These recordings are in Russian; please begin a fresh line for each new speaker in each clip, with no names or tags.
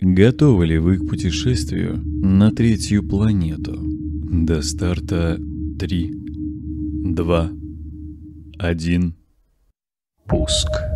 Готовы ли вы к путешествию на третью планету? До старта 3, 2, 1. Пуск.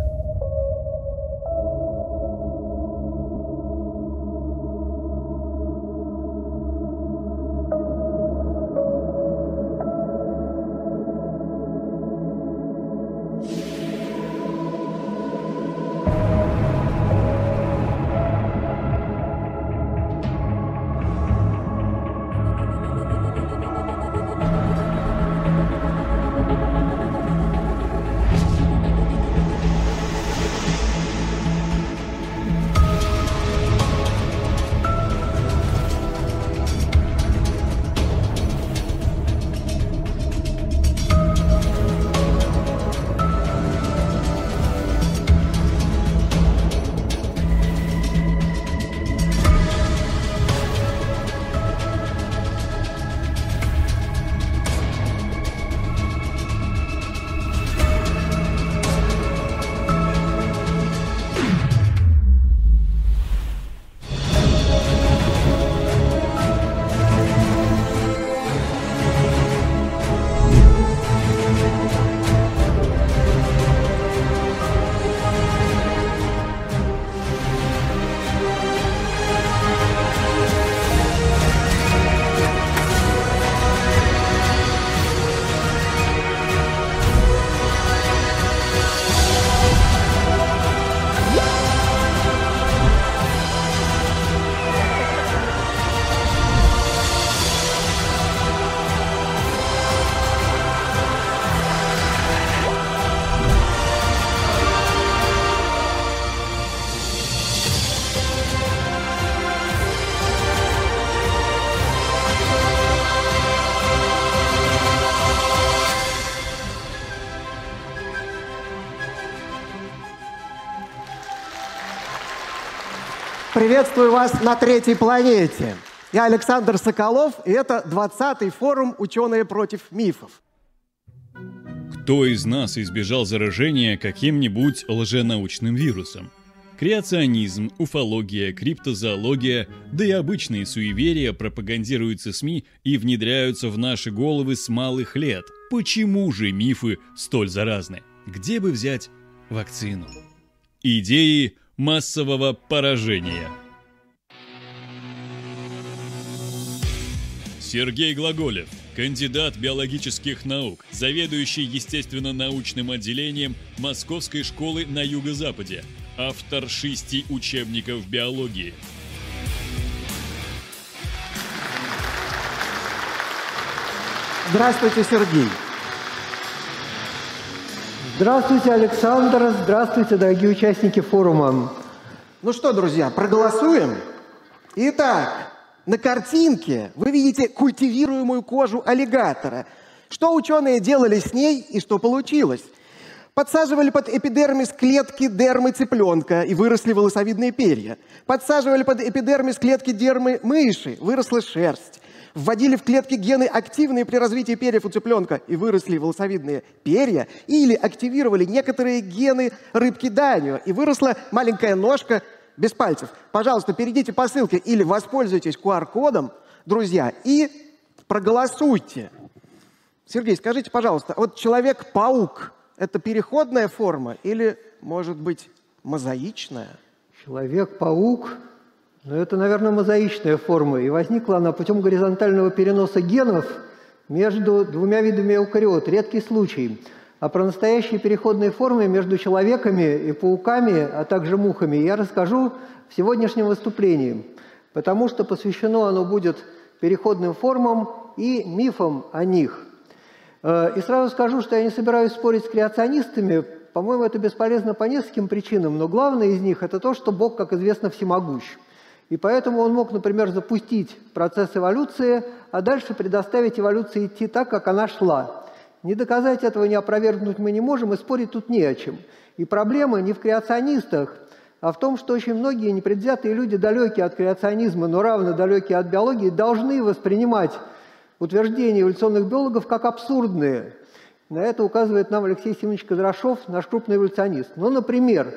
Приветствую вас на третьей планете. Я Александр Соколов, и это 20-й форум «Ученые против мифов».
Кто из нас избежал заражения каким-нибудь лженаучным вирусом? Креационизм, уфология, криптозоология, да и обычные суеверия пропагандируются СМИ и внедряются в наши головы с малых лет. Почему же мифы столь заразны? Где бы взять вакцину? Идеи массового поражения. Сергей Глаголев, кандидат биологических наук, заведующий естественно-научным отделением Московской школы на Юго-Западе, автор шести учебников биологии.
Здравствуйте, Сергей.
Здравствуйте, Александр. Здравствуйте, дорогие участники форума.
Ну что, друзья, проголосуем? Итак, на картинке вы видите культивируемую кожу аллигатора. Что ученые делали с ней и что получилось? Подсаживали под эпидермис клетки дермы цыпленка и выросли волосовидные перья. Подсаживали под эпидермис клетки дермы мыши, выросла шерсть вводили в клетки гены, активные при развитии перьев у цыпленка, и выросли волосовидные перья, или активировали некоторые гены рыбки Данио, и выросла маленькая ножка без пальцев. Пожалуйста, перейдите по ссылке или воспользуйтесь QR-кодом, друзья, и проголосуйте. Сергей, скажите, пожалуйста, вот Человек-паук – это переходная форма или, может быть, мозаичная?
Человек-паук но это, наверное, мозаичная форма, и возникла она путем горизонтального переноса генов между двумя видами эукариот, редкий случай. А про настоящие переходные формы между человеками и пауками, а также мухами, я расскажу в сегодняшнем выступлении, потому что посвящено оно будет переходным формам и мифам о них. Э, и сразу скажу, что я не собираюсь спорить с креационистами, по-моему, это бесполезно по нескольким причинам, но главное из них – это то, что Бог, как известно, всемогущ. И поэтому он мог, например, запустить процесс эволюции, а дальше предоставить эволюции идти так, как она шла. Не доказать этого, не опровергнуть мы не можем, и спорить тут не о чем. И проблема не в креационистах, а в том, что очень многие непредвзятые люди, далекие от креационизма, но равно далекие от биологии, должны воспринимать утверждения эволюционных биологов как абсурдные. На это указывает нам Алексей Семенович Кадрашов, наш крупный эволюционист. Ну, например,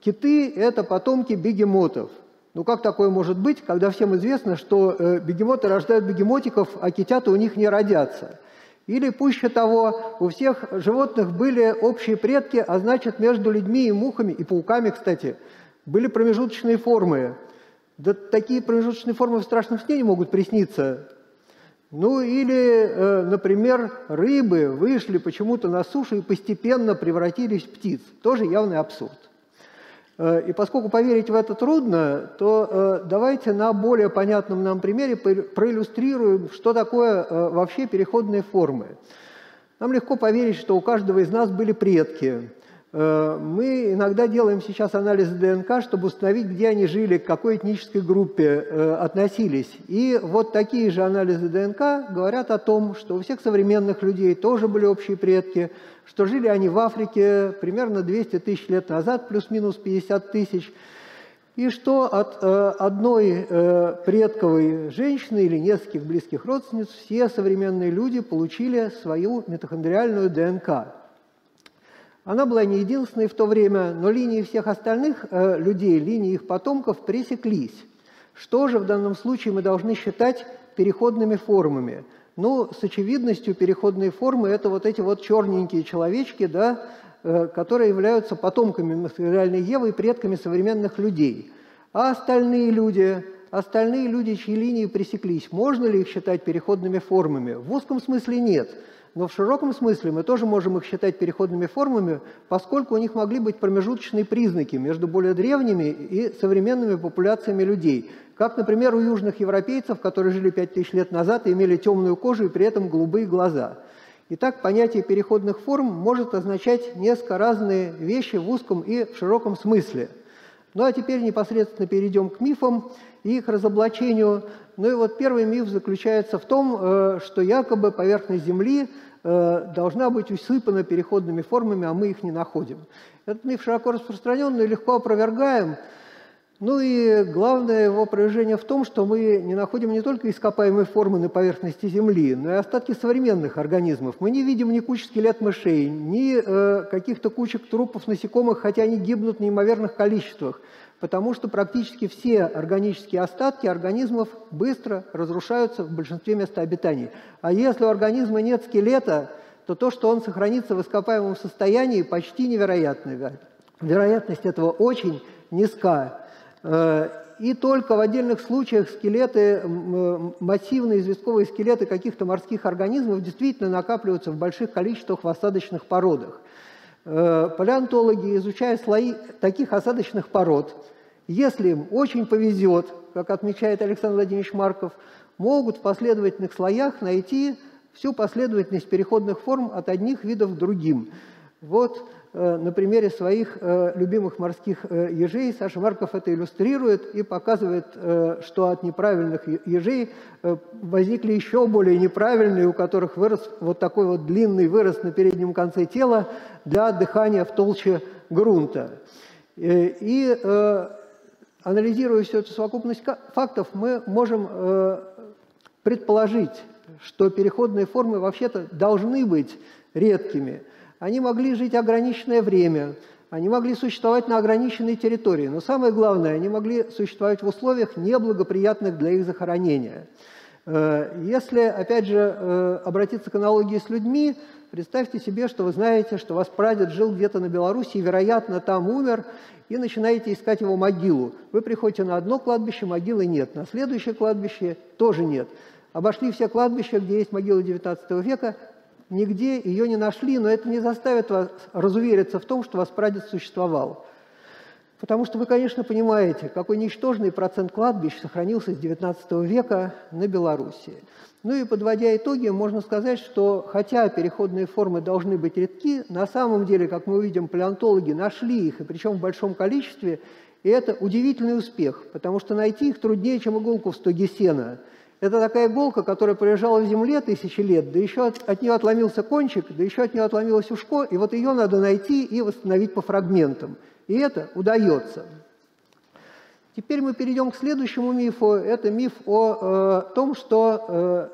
киты – это потомки бегемотов. Ну как такое может быть, когда всем известно, что э, бегемоты рождают бегемотиков, а китята у них не родятся? Или пуще того, у всех животных были общие предки, а значит между людьми и мухами, и пауками, кстати, были промежуточные формы. Да такие промежуточные формы в страшном сне не могут присниться. Ну или, э, например, рыбы вышли почему-то на сушу и постепенно превратились в птиц. Тоже явный абсурд. Э, и поскольку поверить в это трудно, то э, давайте на более понятном нам примере проиллюстрируем, что такое вообще переходные формы. Нам легко поверить, что у каждого из нас были предки, Э, мы иногда делаем сейчас анализ ДНК, чтобы установить, где они жили, к какой этнической группе э, относились. И вот такие же анализы ДНК говорят о том, что у всех современных людей тоже были общие предки, что жили они в Африке примерно 200 тысяч лет назад, плюс-минус 50 тысяч, и что от э, одной предковой женщины или нескольких близких родственниц все современные люди получили свою митохондриальную ДНК. Она была не единственной в то время, но линии всех остальных э, людей, линии их потомков пресеклись. Что же в данном случае мы должны считать переходными формами? Ну, с очевидностью переходные формы – это вот эти вот черненькие человечки, да, э, которые являются потомками материальной Евы и предками современных людей. А остальные люди, остальные люди, чьи линии пресеклись, можно ли их считать переходными формами? В узком смысле нет – но в широком смысле мы тоже можем их считать переходными формами, поскольку у них могли быть промежуточные признаки между более древними и современными популяциями людей. Как, например, у южных европейцев, которые жили 5000 лет назад и имели темную кожу и при этом голубые глаза. Итак, понятие переходных форм может означать несколько разные вещи в узком и в широком смысле. Ну а теперь непосредственно перейдем к мифам и их разоблачению. Ну и вот первый миф заключается в том, э, что якобы поверхность Земли э, должна быть усыпана переходными формами, а мы их не находим. Этот миф широко распространен, но легко опровергаем. Ну и главное его проявление в том, что мы не находим не только ископаемые формы на поверхности Земли, но и остатки современных организмов. Мы не видим ни куч скелет мышей, ни э, каких-то кучек трупов насекомых, хотя они гибнут в неимоверных количествах потому что практически все органические остатки организмов быстро разрушаются в большинстве мест обитания. А если у организма нет скелета, то то, что он сохранится в ископаемом состоянии, почти невероятно. Вероятность этого очень низка. Э, и только в отдельных случаях скелеты, массивные известковые скелеты каких-то морских организмов действительно накапливаются в больших количествах в осадочных породах. Э, палеонтологи, изучая слои таких осадочных пород, если им очень повезет, как отмечает Александр Владимирович Марков, могут в последовательных слоях найти всю последовательность переходных форм от одних видов к другим. Вот на примере своих э, любимых морских э, ежей Саша Марков это иллюстрирует и показывает, что от неправильных ежей возникли еще более неправильные, у которых вырос вот такой вот длинный вырос на переднем конце тела для дыхания в толще грунта. И анализируя всю эту совокупность фактов, мы можем э, предположить, что переходные формы вообще-то должны быть редкими. Они могли жить ограниченное время, они могли существовать на ограниченной территории, но самое главное, они могли существовать в условиях неблагоприятных для их захоронения. Э, если, опять же, э, обратиться к аналогии с людьми, представьте себе, что вы знаете, что ваш прадед жил где-то на Беларуси, и, вероятно, там умер, и начинаете искать его могилу. Вы приходите на одно кладбище, могилы нет, на следующее кладбище тоже нет. Обошли все кладбища, где есть могилы XIX века, нигде ее не нашли, но это не заставит вас разувериться в том, что вас прадед существовал. Потому что вы, конечно, понимаете, какой ничтожный процент кладбищ сохранился с XIX века на Белоруссии. Ну и подводя итоги, можно сказать, что хотя переходные формы должны быть редки, на самом деле, как мы увидим, палеонтологи нашли их, и причем в большом количестве, и это удивительный успех, потому что найти их труднее, чем иголку в стоге сена. Это такая иголка, которая пролежала в земле тысячи лет, да еще от, от нее отломился кончик, да еще от нее отломилось ушко, и вот ее надо найти и восстановить по фрагментам. И это удается. Теперь мы перейдем к следующему мифу. Это миф о э, том, что э,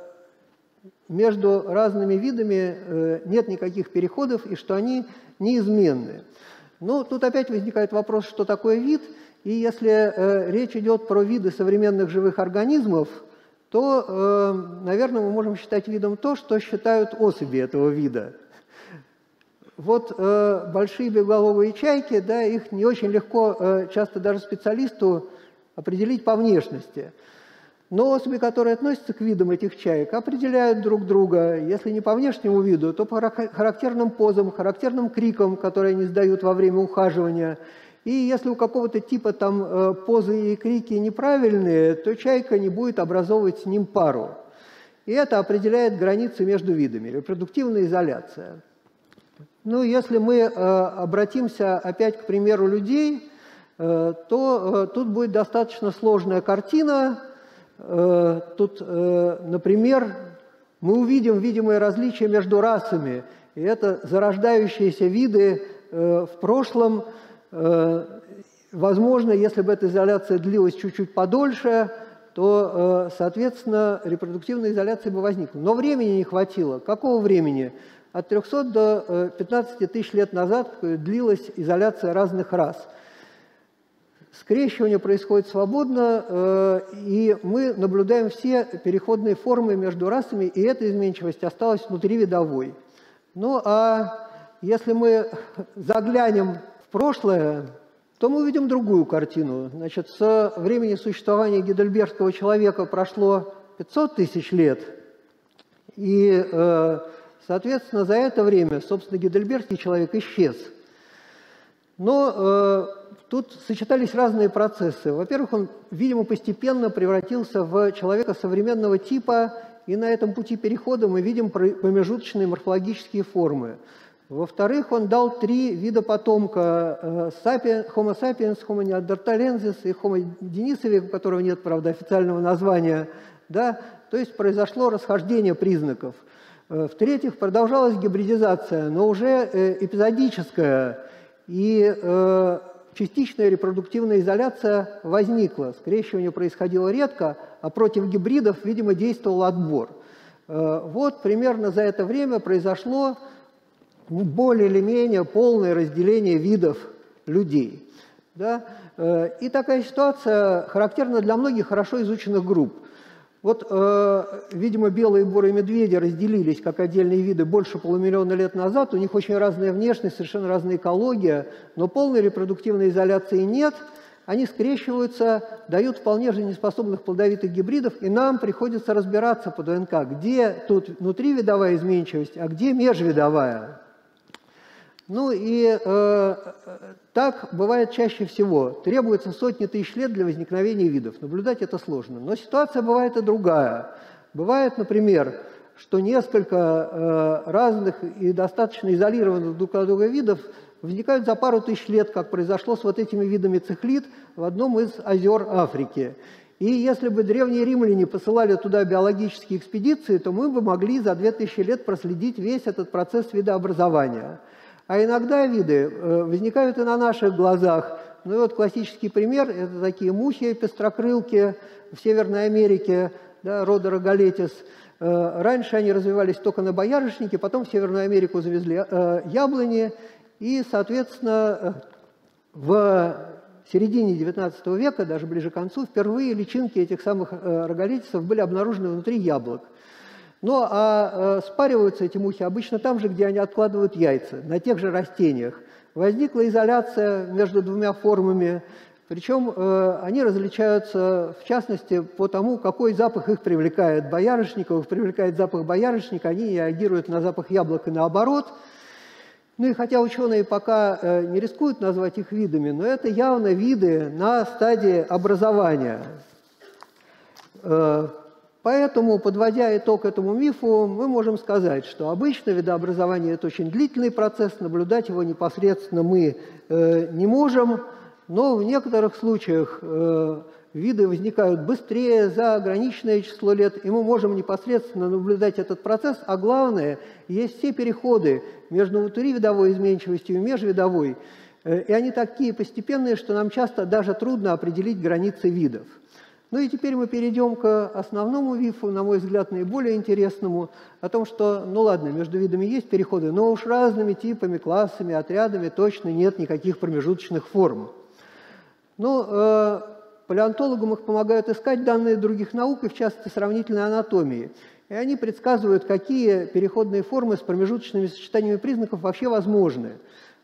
между разными видами э, нет никаких переходов и что они неизменны. Ну, тут опять возникает вопрос, что такое вид, и если э, речь идет про виды современных живых организмов, то, э, наверное, мы можем считать видом то, что считают особи этого вида. Вот э, большие беглоловые чайки, да, их не очень легко, э, часто даже специалисту, определить по внешности. Но особи, которые относятся к видам этих чаек, определяют друг друга, если не по внешнему виду, то по характерным позам, характерным крикам, которые они издают во время ухаживания. И если у какого-то типа там э, позы и крики неправильные, то чайка не будет образовывать с ним пару. И это определяет границы между видами, репродуктивная изоляция. Ну, если мы э, обратимся опять к примеру людей, э, то тут будет достаточно сложная картина, тут, например, мы увидим видимые различия между расами, и это зарождающиеся виды в прошлом. Возможно, если бы эта изоляция длилась чуть-чуть подольше, то, соответственно, репродуктивная изоляция бы возникла. Но времени не хватило. Какого времени? От 300 до 15 тысяч лет назад длилась изоляция разных рас – Скрещивание происходит свободно, э, и мы наблюдаем все переходные формы между расами, и эта изменчивость осталась внутривидовой. Ну а если мы заглянем прошлое, то мы увидим другую картину. Значит, со времени существования гидельбергского человека прошло 500 тысяч лет, и, э, соответственно, за это время, собственно, гидельбергский человек исчез. Но э, Тут сочетались разные процессы. Во-первых, он, видимо, постепенно превратился в человека современного типа, и на этом пути перехода мы видим промежуточные морфологические формы. Во-вторых, он дал три вида потомка э, Homo sapiens, Homo neanderthalensis и Homo denisovi, у которого нет, правда, официального названия. Да? То есть произошло расхождение признаков. Э, в-третьих, продолжалась гибридизация, но уже э, эпизодическая. И частичная репродуктивная изоляция возникла. Скрещивание происходило редко, а против гибридов, видимо, действовал отбор. Вот примерно за это время произошло более или менее полное разделение видов людей. Да? Э, и такая ситуация характерна для многих хорошо изученных групп. Вот, э, видимо, белые бурые медведи разделились как отдельные виды больше полумиллиона лет назад. У них очень разная внешность, совершенно разная экология, но полной репродуктивной изоляции нет. Они скрещиваются, дают вполне жизнеспособных плодовитых гибридов, и нам приходится разбираться по ДНК, где тут внутривидовая изменчивость, а где межвидовая. Ну и э, так бывает чаще всего. Требуется сотни тысяч лет для возникновения видов. Наблюдать это сложно. Но ситуация бывает и другая. Бывает, например, что несколько э, разных и достаточно изолированных друг от друга видов возникают за пару тысяч лет, как произошло с вот этими видами цихлит в одном из озер Африки. И если бы древние римляне посылали туда биологические экспедиции, то мы бы могли за 2000 лет проследить весь этот процесс видообразования. А иногда виды э, возникают и на наших глазах. Ну и вот классический пример – это такие мухи, пестрокрылки в Северной Америке, да, рода рогалетис. Э, раньше они развивались только на боярышнике, потом в Северную Америку завезли э, яблони, и, соответственно, в середине XIX века, даже ближе к концу, впервые личинки этих самых рогалетисов были обнаружены внутри яблок – ну, а спариваются эти мухи обычно там же, где они откладывают яйца, на тех же растениях. Возникла изоляция между двумя формами, причем э, они различаются, в частности, по тому, какой запах их привлекает. Боярышников привлекает запах боярышника, они реагируют на запах яблок и наоборот. Ну и хотя ученые пока э, не рискуют назвать их видами, но это явно виды на стадии образования. Э, Поэтому, подводя итог этому мифу, мы можем сказать, что обычно видообразование – это очень длительный процесс, наблюдать его непосредственно мы э, не можем, но в некоторых случаях э, виды возникают быстрее за ограниченное число лет, и мы можем непосредственно наблюдать этот процесс, а главное, есть все переходы между внутривидовой изменчивостью и межвидовой, э, и они такие постепенные, что нам часто даже трудно определить границы видов. Ну и теперь мы перейдем к основному ВИФу, на мой взгляд, наиболее интересному, о том, что, ну ладно, между видами есть переходы, но уж разными типами, классами, отрядами точно нет никаких промежуточных форм. Ну, э, палеонтологам их помогают искать данные других наук, и в частности сравнительной анатомии. И они предсказывают, какие переходные формы с промежуточными сочетаниями признаков вообще возможны.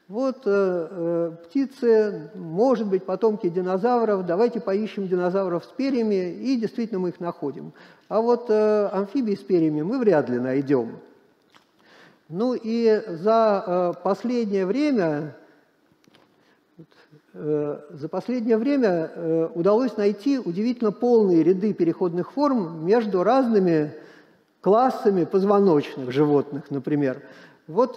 Вот э, э, птицы, может быть, потомки динозавров, давайте поищем динозавров с перьями, и действительно мы их находим. А вот э, амфибии с перьями мы вряд ли найдем. Ну и за э, последнее время, э, за последнее время э, удалось найти удивительно полные ряды переходных форм между разными классами позвоночных животных, например. Вот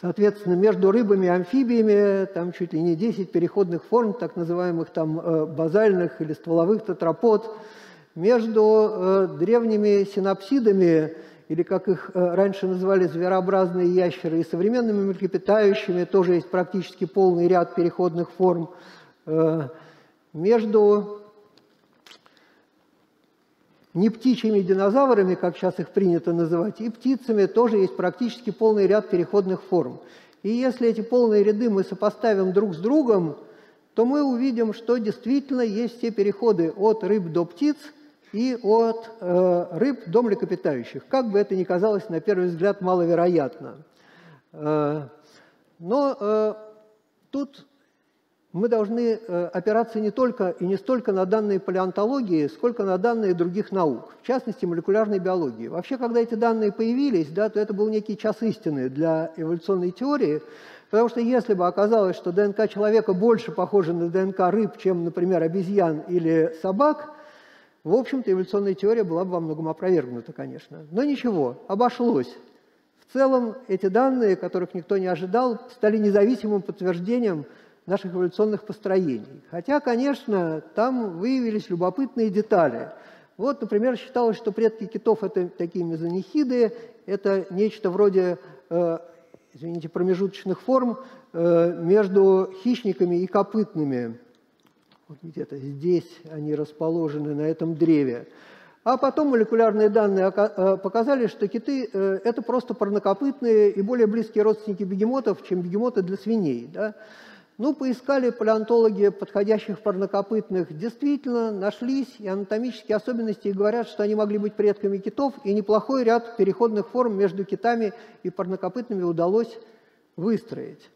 Соответственно, между рыбами и амфибиями там чуть ли не 10 переходных форм, так называемых там э, базальных или стволовых тетрапод. Между э, древними синапсидами, или как их э, раньше называли зверообразные ящеры, и современными млекопитающими тоже есть практически полный ряд переходных форм. Между не птичьими динозаврами, как сейчас их принято называть, и птицами тоже есть практически полный ряд переходных форм. И если эти полные ряды мы сопоставим друг с другом, то мы увидим, что действительно есть все переходы от рыб до птиц и от э, рыб до млекопитающих. Как бы это ни казалось на первый взгляд маловероятно. Э, но э, тут мы должны э, опираться не только и не столько на данные палеонтологии, сколько на данные других наук, в частности, молекулярной биологии. Вообще, когда эти данные появились, да, то это был некий час истины для эволюционной теории, потому что если бы оказалось, что ДНК человека больше похожа на ДНК рыб, чем, например, обезьян или собак, в общем-то, эволюционная теория была бы во многом опровергнута, конечно. Но ничего, обошлось. В целом, эти данные, которых никто не ожидал, стали независимым подтверждением наших эволюционных построений. Хотя, конечно, там выявились любопытные детали. Вот, например, считалось, что предки китов – это такие мезонихиды, это нечто вроде, э, извините, промежуточных форм э, между хищниками и копытными. Вот где-то здесь они расположены, на этом древе. А потом молекулярные данные э, показали, что киты э, – это просто парнокопытные и более близкие родственники бегемотов, чем бегемоты для свиней. Да? Ну, поискали палеонтологи подходящих парнокопытных. Действительно, нашлись и анатомические особенности, и говорят, что они могли быть предками китов, и неплохой ряд переходных форм между китами и парнокопытными удалось выстроить.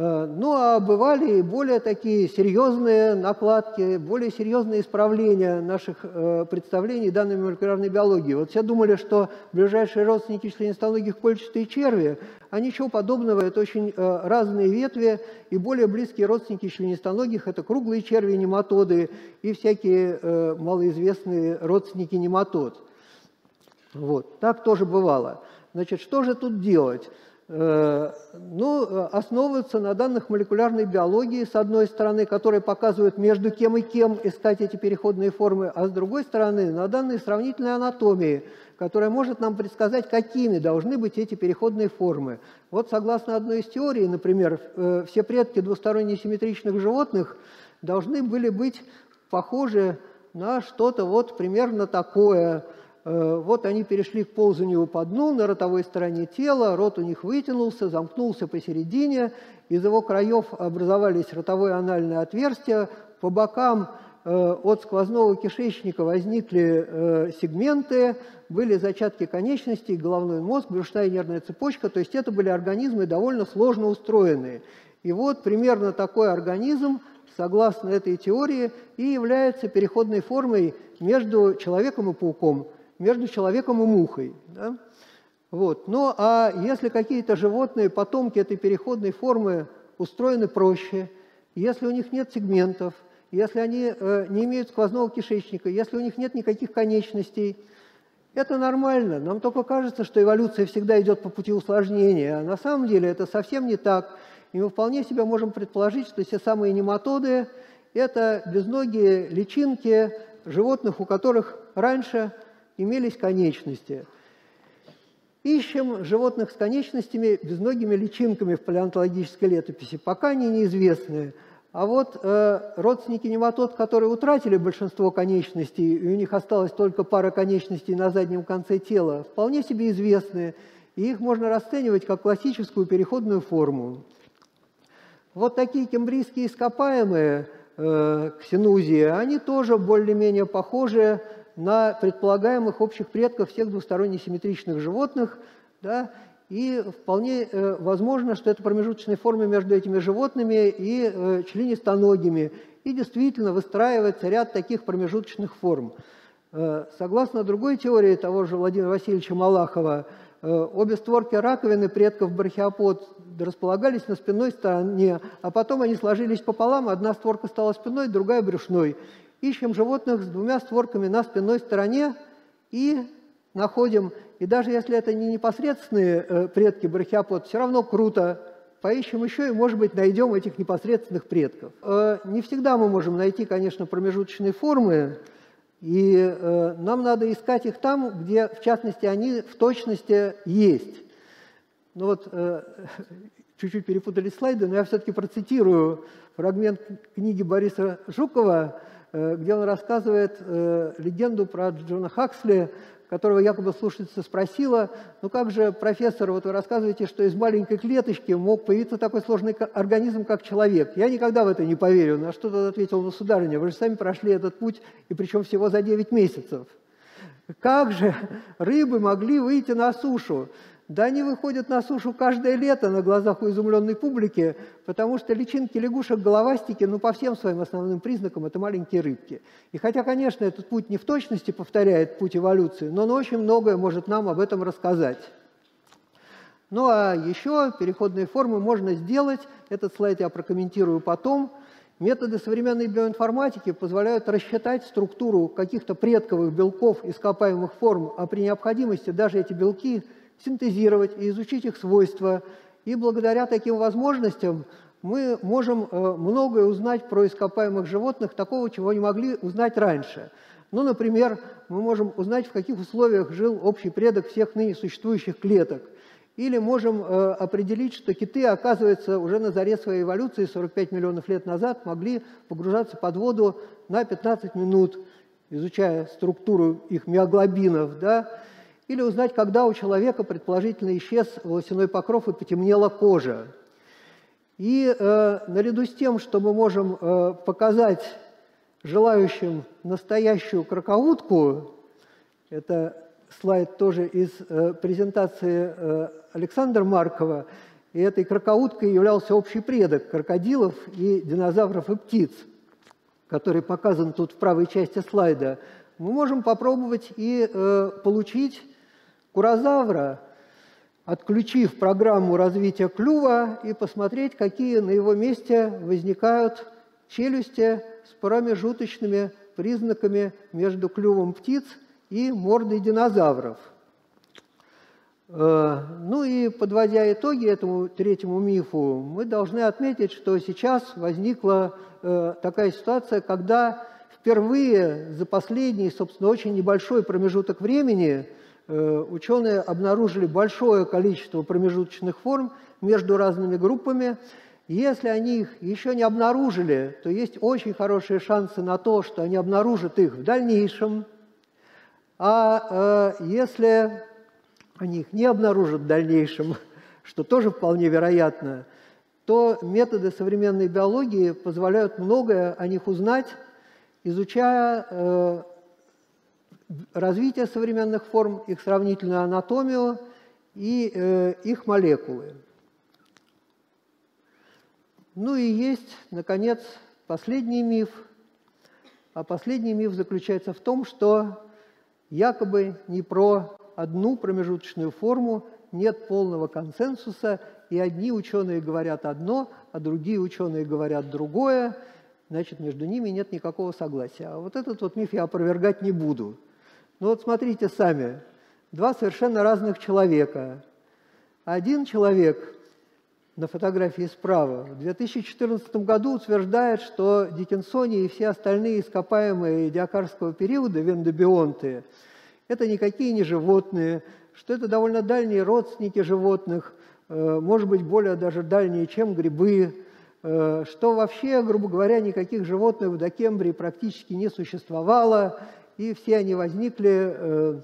Э, ну а бывали и более такие серьезные накладки, более серьезные исправления наших э, представлений данными молекулярной биологии. Вот все думали, что ближайшие родственники членистоногих кольчатые черви, а ничего подобного, это очень э, разные ветви, и более близкие родственники членистоногих – это круглые черви, нематоды и всякие малоизвестные родственники нематод. Вот, так тоже бывало. Значит, что же тут делать? Э, ну, основываются на данных молекулярной биологии, с одной стороны, которые показывают, между кем и кем искать эти переходные формы, а с другой стороны, на данные сравнительной анатомии, которая может нам предсказать, какими должны быть эти переходные формы. Вот согласно одной из теорий, например, э, все предки двусторонне симметричных животных должны были быть похожи на что-то вот примерно такое – вот они перешли к ползанию по дну на ротовой стороне тела, рот у них вытянулся, замкнулся посередине, из его краев образовались ротовые анальные отверстия, по бокам э, от сквозного кишечника возникли э, сегменты, были зачатки конечностей, головной мозг, брюшная нервная цепочка, то есть это были организмы довольно сложно устроенные. И вот примерно такой организм, согласно этой теории, и является переходной формой между человеком и пауком – между человеком и мухой. Да? Вот. Ну а если какие-то животные, потомки этой переходной формы устроены проще, если у них нет сегментов, если они э, не имеют сквозного кишечника, если у них нет никаких конечностей, это нормально. Нам только кажется, что эволюция всегда идет по пути усложнения, а на самом деле это совсем не так. И мы вполне себе можем предположить, что все самые нематоды – это безногие личинки животных, у которых раньше имелись конечности. Ищем животных с конечностями, безногими личинками в палеонтологической летописи. Пока они неизвестны. А вот э, родственники нематод, которые утратили большинство конечностей, и у них осталась только пара конечностей на заднем конце тела, вполне себе известны, и их можно расценивать как классическую переходную форму. Вот такие кембрийские ископаемые э, ксенузии, они тоже более-менее похожи на предполагаемых общих предков всех двусторонне симметричных животных, да, и вполне э, возможно, что это промежуточные формы между этими животными и э, членистоногими. И действительно выстраивается ряд таких промежуточных форм. Э, согласно другой теории того же Владимира Васильевича Малахова, обе створки раковины предков брахиопод располагались на спинной стороне, а потом они сложились пополам, одна створка стала спиной, другая брюшной. Ищем животных с двумя створками на спинной стороне и находим и даже если это не непосредственные э, предки брахиопод, все равно круто. Поищем еще и, может быть, найдем этих непосредственных предков. Э, не всегда мы можем найти, конечно, промежуточные формы, и э, нам надо искать их там, где, в частности, они в точности есть. Ну вот, чуть-чуть перепутали слайды, но я все-таки процитирую фрагмент книги Бориса Жукова, где он рассказывает легенду про Джона Хаксли, которого якобы слушательница спросила, ну как же, профессор, вот вы рассказываете, что из маленькой клеточки мог появиться такой сложный организм, как человек. Я никогда в это не поверю. На что тот ответил, ну, сударыня, вы же сами прошли этот путь, и причем всего за 9 месяцев. Как же рыбы могли выйти на сушу? Да они выходят на сушу каждое лето на глазах у изумленной публики, потому что личинки лягушек-головастики, ну, по всем своим основным признакам, это маленькие рыбки. И хотя, конечно, этот путь не в точности повторяет путь эволюции, но он очень многое может нам об этом рассказать. Ну а еще переходные формы можно сделать, этот слайд я прокомментирую потом. Методы современной биоинформатики позволяют рассчитать структуру каких-то предковых белков ископаемых форм, а при необходимости даже эти белки – синтезировать и изучить их свойства. И благодаря таким возможностям мы можем э, многое узнать про ископаемых животных, такого, чего не могли узнать раньше. Ну, например, мы можем узнать, в каких условиях жил общий предок всех ныне существующих клеток. Или можем э, определить, что киты, оказывается, уже на заре своей эволюции 45 миллионов лет назад могли погружаться под воду на 15 минут, изучая структуру их миоглобинов. Да? Или узнать, когда у человека предположительно исчез волосяной покров и потемнела кожа. И э, наряду с тем, что мы можем э, показать желающим настоящую крокоутку, это слайд тоже из э, презентации э, Александра Маркова, и этой крокоуткой являлся общий предок крокодилов и динозавров и птиц, который показан тут в правой части слайда, мы можем попробовать и э, получить курозавра, отключив программу развития клюва и посмотреть, какие на его месте возникают челюсти с промежуточными признаками между клювом птиц и мордой динозавров. Э, ну и подводя итоги этому третьему мифу, мы должны отметить, что сейчас возникла э, такая ситуация, когда впервые за последний, собственно, очень небольшой промежуток времени ученые обнаружили большое количество промежуточных форм между разными группами. Если они их еще не обнаружили, то есть очень хорошие шансы на то, что они обнаружат их в дальнейшем. А э, если они их не обнаружат в дальнейшем, что тоже вполне вероятно, то методы современной биологии позволяют многое о них узнать, изучая э, развитие современных форм, их сравнительную анатомию и э, их молекулы. Ну и есть, наконец, последний миф. А последний миф заключается в том, что якобы не про одну промежуточную форму нет полного консенсуса, и одни ученые говорят одно, а другие ученые говорят другое, значит, между ними нет никакого согласия. А вот этот вот миф я опровергать не буду. Ну вот смотрите сами, два совершенно разных человека. Один человек на фотографии справа в 2014 году утверждает, что Диккенсони и все остальные ископаемые диакарского периода, вендобионты, это никакие не животные, что это довольно дальние родственники животных, э, может быть, более даже дальние, чем грибы, э, что вообще, грубо говоря, никаких животных в Докембрии практически не существовало, и все они возникли э,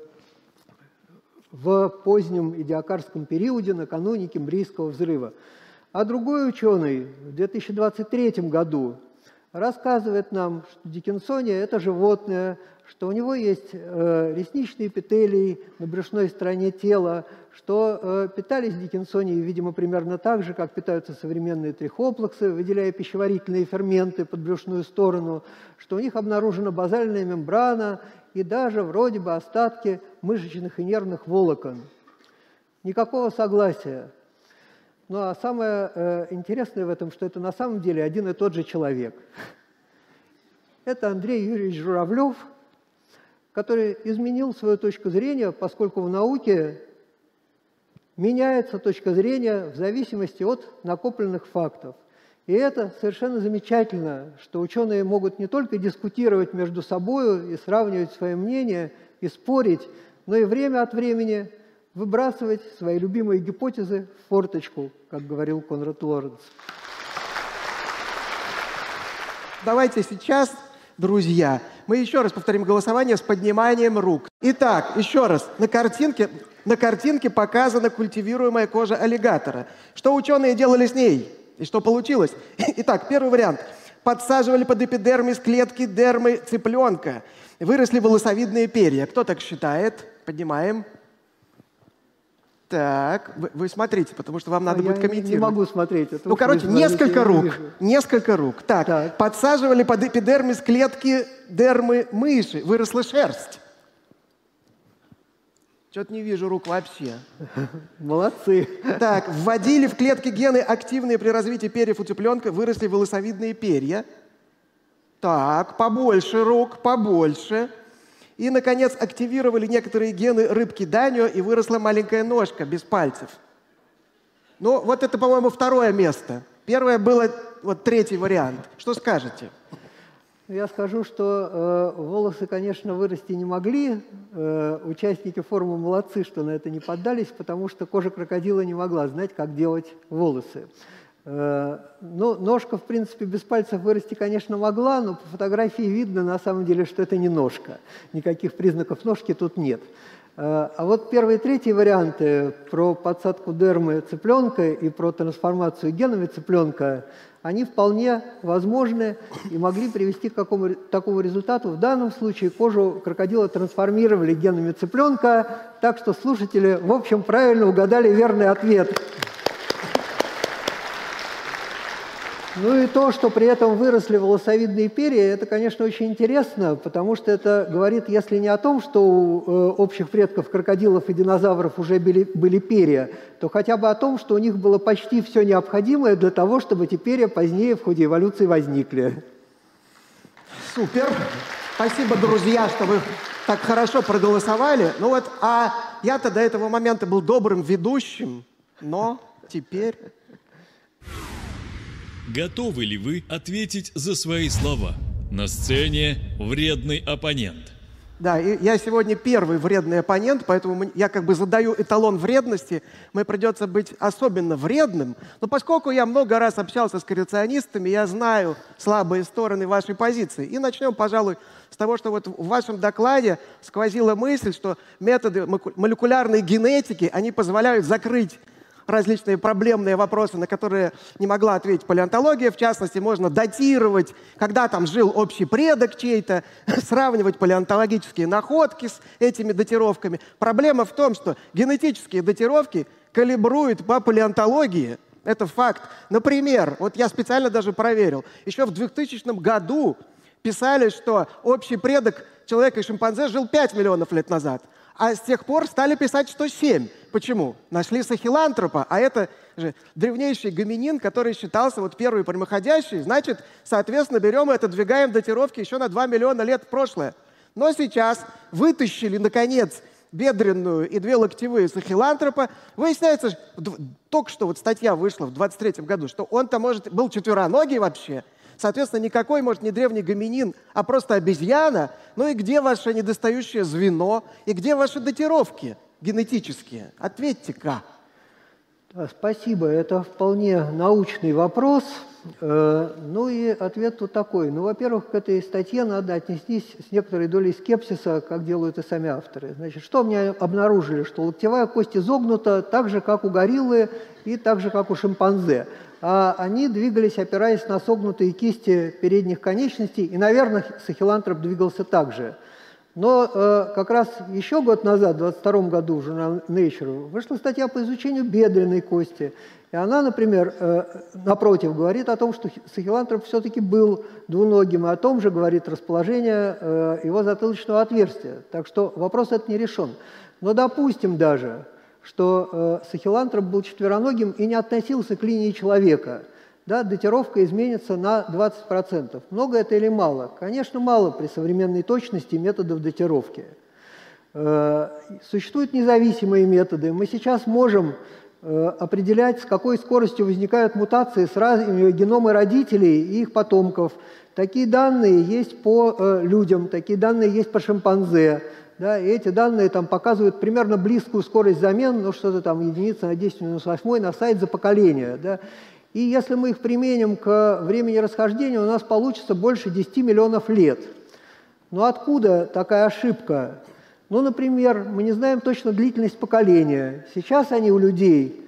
в позднем идиокарском периоде, накануне Кембрийского взрыва. А другой ученый в 2023 году рассказывает нам, что Диккенсония – это животное, что у него есть э, ресничный эпителий на брюшной стороне тела, что э, питались Диккенсонии, видимо, примерно так же, как питаются современные трихоплаксы, выделяя пищеварительные ферменты под брюшную сторону, что у них обнаружена базальная мембрана и даже вроде бы остатки мышечных и нервных волокон. Никакого согласия. Ну а самое э, интересное в этом, что это на самом деле один и тот же человек. Это Андрей Юрьевич Журавлев, который изменил свою точку зрения, поскольку в науке меняется точка зрения в зависимости от накопленных фактов. И это совершенно замечательно, что ученые могут не только дискутировать между собой и сравнивать свои мнения, и спорить, но и время от времени выбрасывать свои любимые гипотезы в форточку, как говорил Конрад Лоренц.
Давайте сейчас, друзья, мы еще раз повторим голосование с подниманием рук. Итак, еще раз, на картинке, на картинке показана культивируемая кожа аллигатора. Что ученые делали с ней? И что получилось? Итак, первый вариант. Подсаживали под эпидермис клетки дермы цыпленка. Выросли волосовидные перья. Кто так считает? Поднимаем. Так, вы, вы смотрите, потому что вам надо
а
будет
я
комментировать.
Не могу смотреть. Это
ну, короче, несколько рук.
Вижу.
Несколько рук. Так, так, подсаживали под эпидермис клетки дермы мыши. Выросла шерсть. Что-то не вижу рук вообще.
Молодцы.
Так, вводили в клетки гены, активные при развитии перьев у цыпленка, выросли волосовидные перья. Так, побольше рук, побольше. И, наконец, активировали некоторые гены рыбки Данио, и выросла маленькая ножка без пальцев. Ну, вот это, по-моему, второе место. Первое было вот третий вариант. Что скажете?
Я скажу, что э, волосы, конечно, вырасти не могли. Э, участники форума молодцы, что на это не поддались, потому что кожа крокодила не могла знать, как делать волосы. Э, ну, ножка, в принципе, без пальцев вырасти, конечно, могла, но по фотографии видно, на самом деле, что это не ножка. Никаких признаков ножки тут нет. Э, а вот первые и третий варианты про подсадку дермы цыпленка и про трансформацию генами цыпленка, они вполне возможны и могли привести к какому, такому результату. В данном случае кожу крокодила трансформировали генами цыпленка, так что слушатели, в общем, правильно угадали верный ответ. Ну и то, что при этом выросли волосовидные перья, это, конечно, очень интересно, потому что это говорит, если не о том, что у э, общих предков крокодилов и динозавров уже были, были перья, то хотя бы о том, что у них было почти все необходимое для того, чтобы эти перья позднее в ходе эволюции возникли.
Супер. Спасибо, друзья, что вы так хорошо проголосовали. Ну вот, а я-то до этого момента был добрым ведущим, но теперь...
Готовы ли вы ответить за свои слова? На сцене вредный оппонент.
Да, и я сегодня первый вредный оппонент, поэтому я как бы задаю эталон вредности. Мне придется быть особенно вредным. Но поскольку я много раз общался с коррекционистами, я знаю слабые стороны вашей позиции. И начнем, пожалуй, с того, что вот в вашем докладе сквозила мысль, что методы молекулярной генетики, они позволяют закрыть различные проблемные вопросы, на которые не могла ответить палеонтология. В частности, можно датировать, когда там жил общий предок чей-то, сравнивать палеонтологические находки с этими датировками. Проблема в том, что генетические датировки калибруют по палеонтологии. Это факт. Например, вот я специально даже проверил, еще в 2000 году писали, что общий предок человека и шимпанзе жил 5 миллионов лет назад. А с тех пор стали писать, что 7. Почему? Нашли сахилантропа, а это же древнейший гоминин, который считался вот первый прямоходящий. Значит, соответственно, берем и отодвигаем датировки еще на 2 миллиона лет в прошлое. Но сейчас вытащили, наконец, бедренную и две локтевые сахилантропа. Выясняется, только что вот статья вышла в 23 году, что он-то, может, был четвероногий вообще – Соответственно, никакой, может, не древний гоминин, а просто обезьяна. Ну и где ваше недостающее звено? И где ваши датировки генетические? Ответьте-ка.
Спасибо. Это вполне научный вопрос. Э, ну и ответ тут такой. Ну, во-первых, к этой статье надо отнестись с некоторой долей скепсиса, как делают и сами авторы. Значит, что мне обнаружили? Что локтевая кость изогнута так же, как у гориллы и так же, как у шимпанзе. А они двигались, опираясь на согнутые кисти передних конечностей, и, наверное, сахилантроп двигался так же. Но э, как раз еще год назад, в 22 году, в журнале Nature, вышла статья по изучению бедренной кости. И она, например, э, напротив, говорит о том, что сахилантроп все-таки был двуногим, и о том же говорит расположение э, его затылочного отверстия. Так что вопрос этот не решен. Но допустим даже, что э, сахилантроп был четвероногим и не относился к линии человека – да, датировка изменится на 20%. Много это или мало? Конечно, мало при современной точности методов датировки. Э, существуют независимые методы. Мы сейчас можем э, определять, с какой скоростью возникают мутации с разными геномы родителей и их потомков. Такие данные есть по э, людям, такие данные есть по шимпанзе. Да, и эти данные там показывают примерно близкую скорость замен, ну что-то там единица на 10 минус 8 на сайт за поколение. Да. И если мы их применим к времени расхождения, у нас получится больше 10 миллионов лет. Но откуда такая ошибка? Ну, например, мы не знаем точно длительность поколения. Сейчас они у людей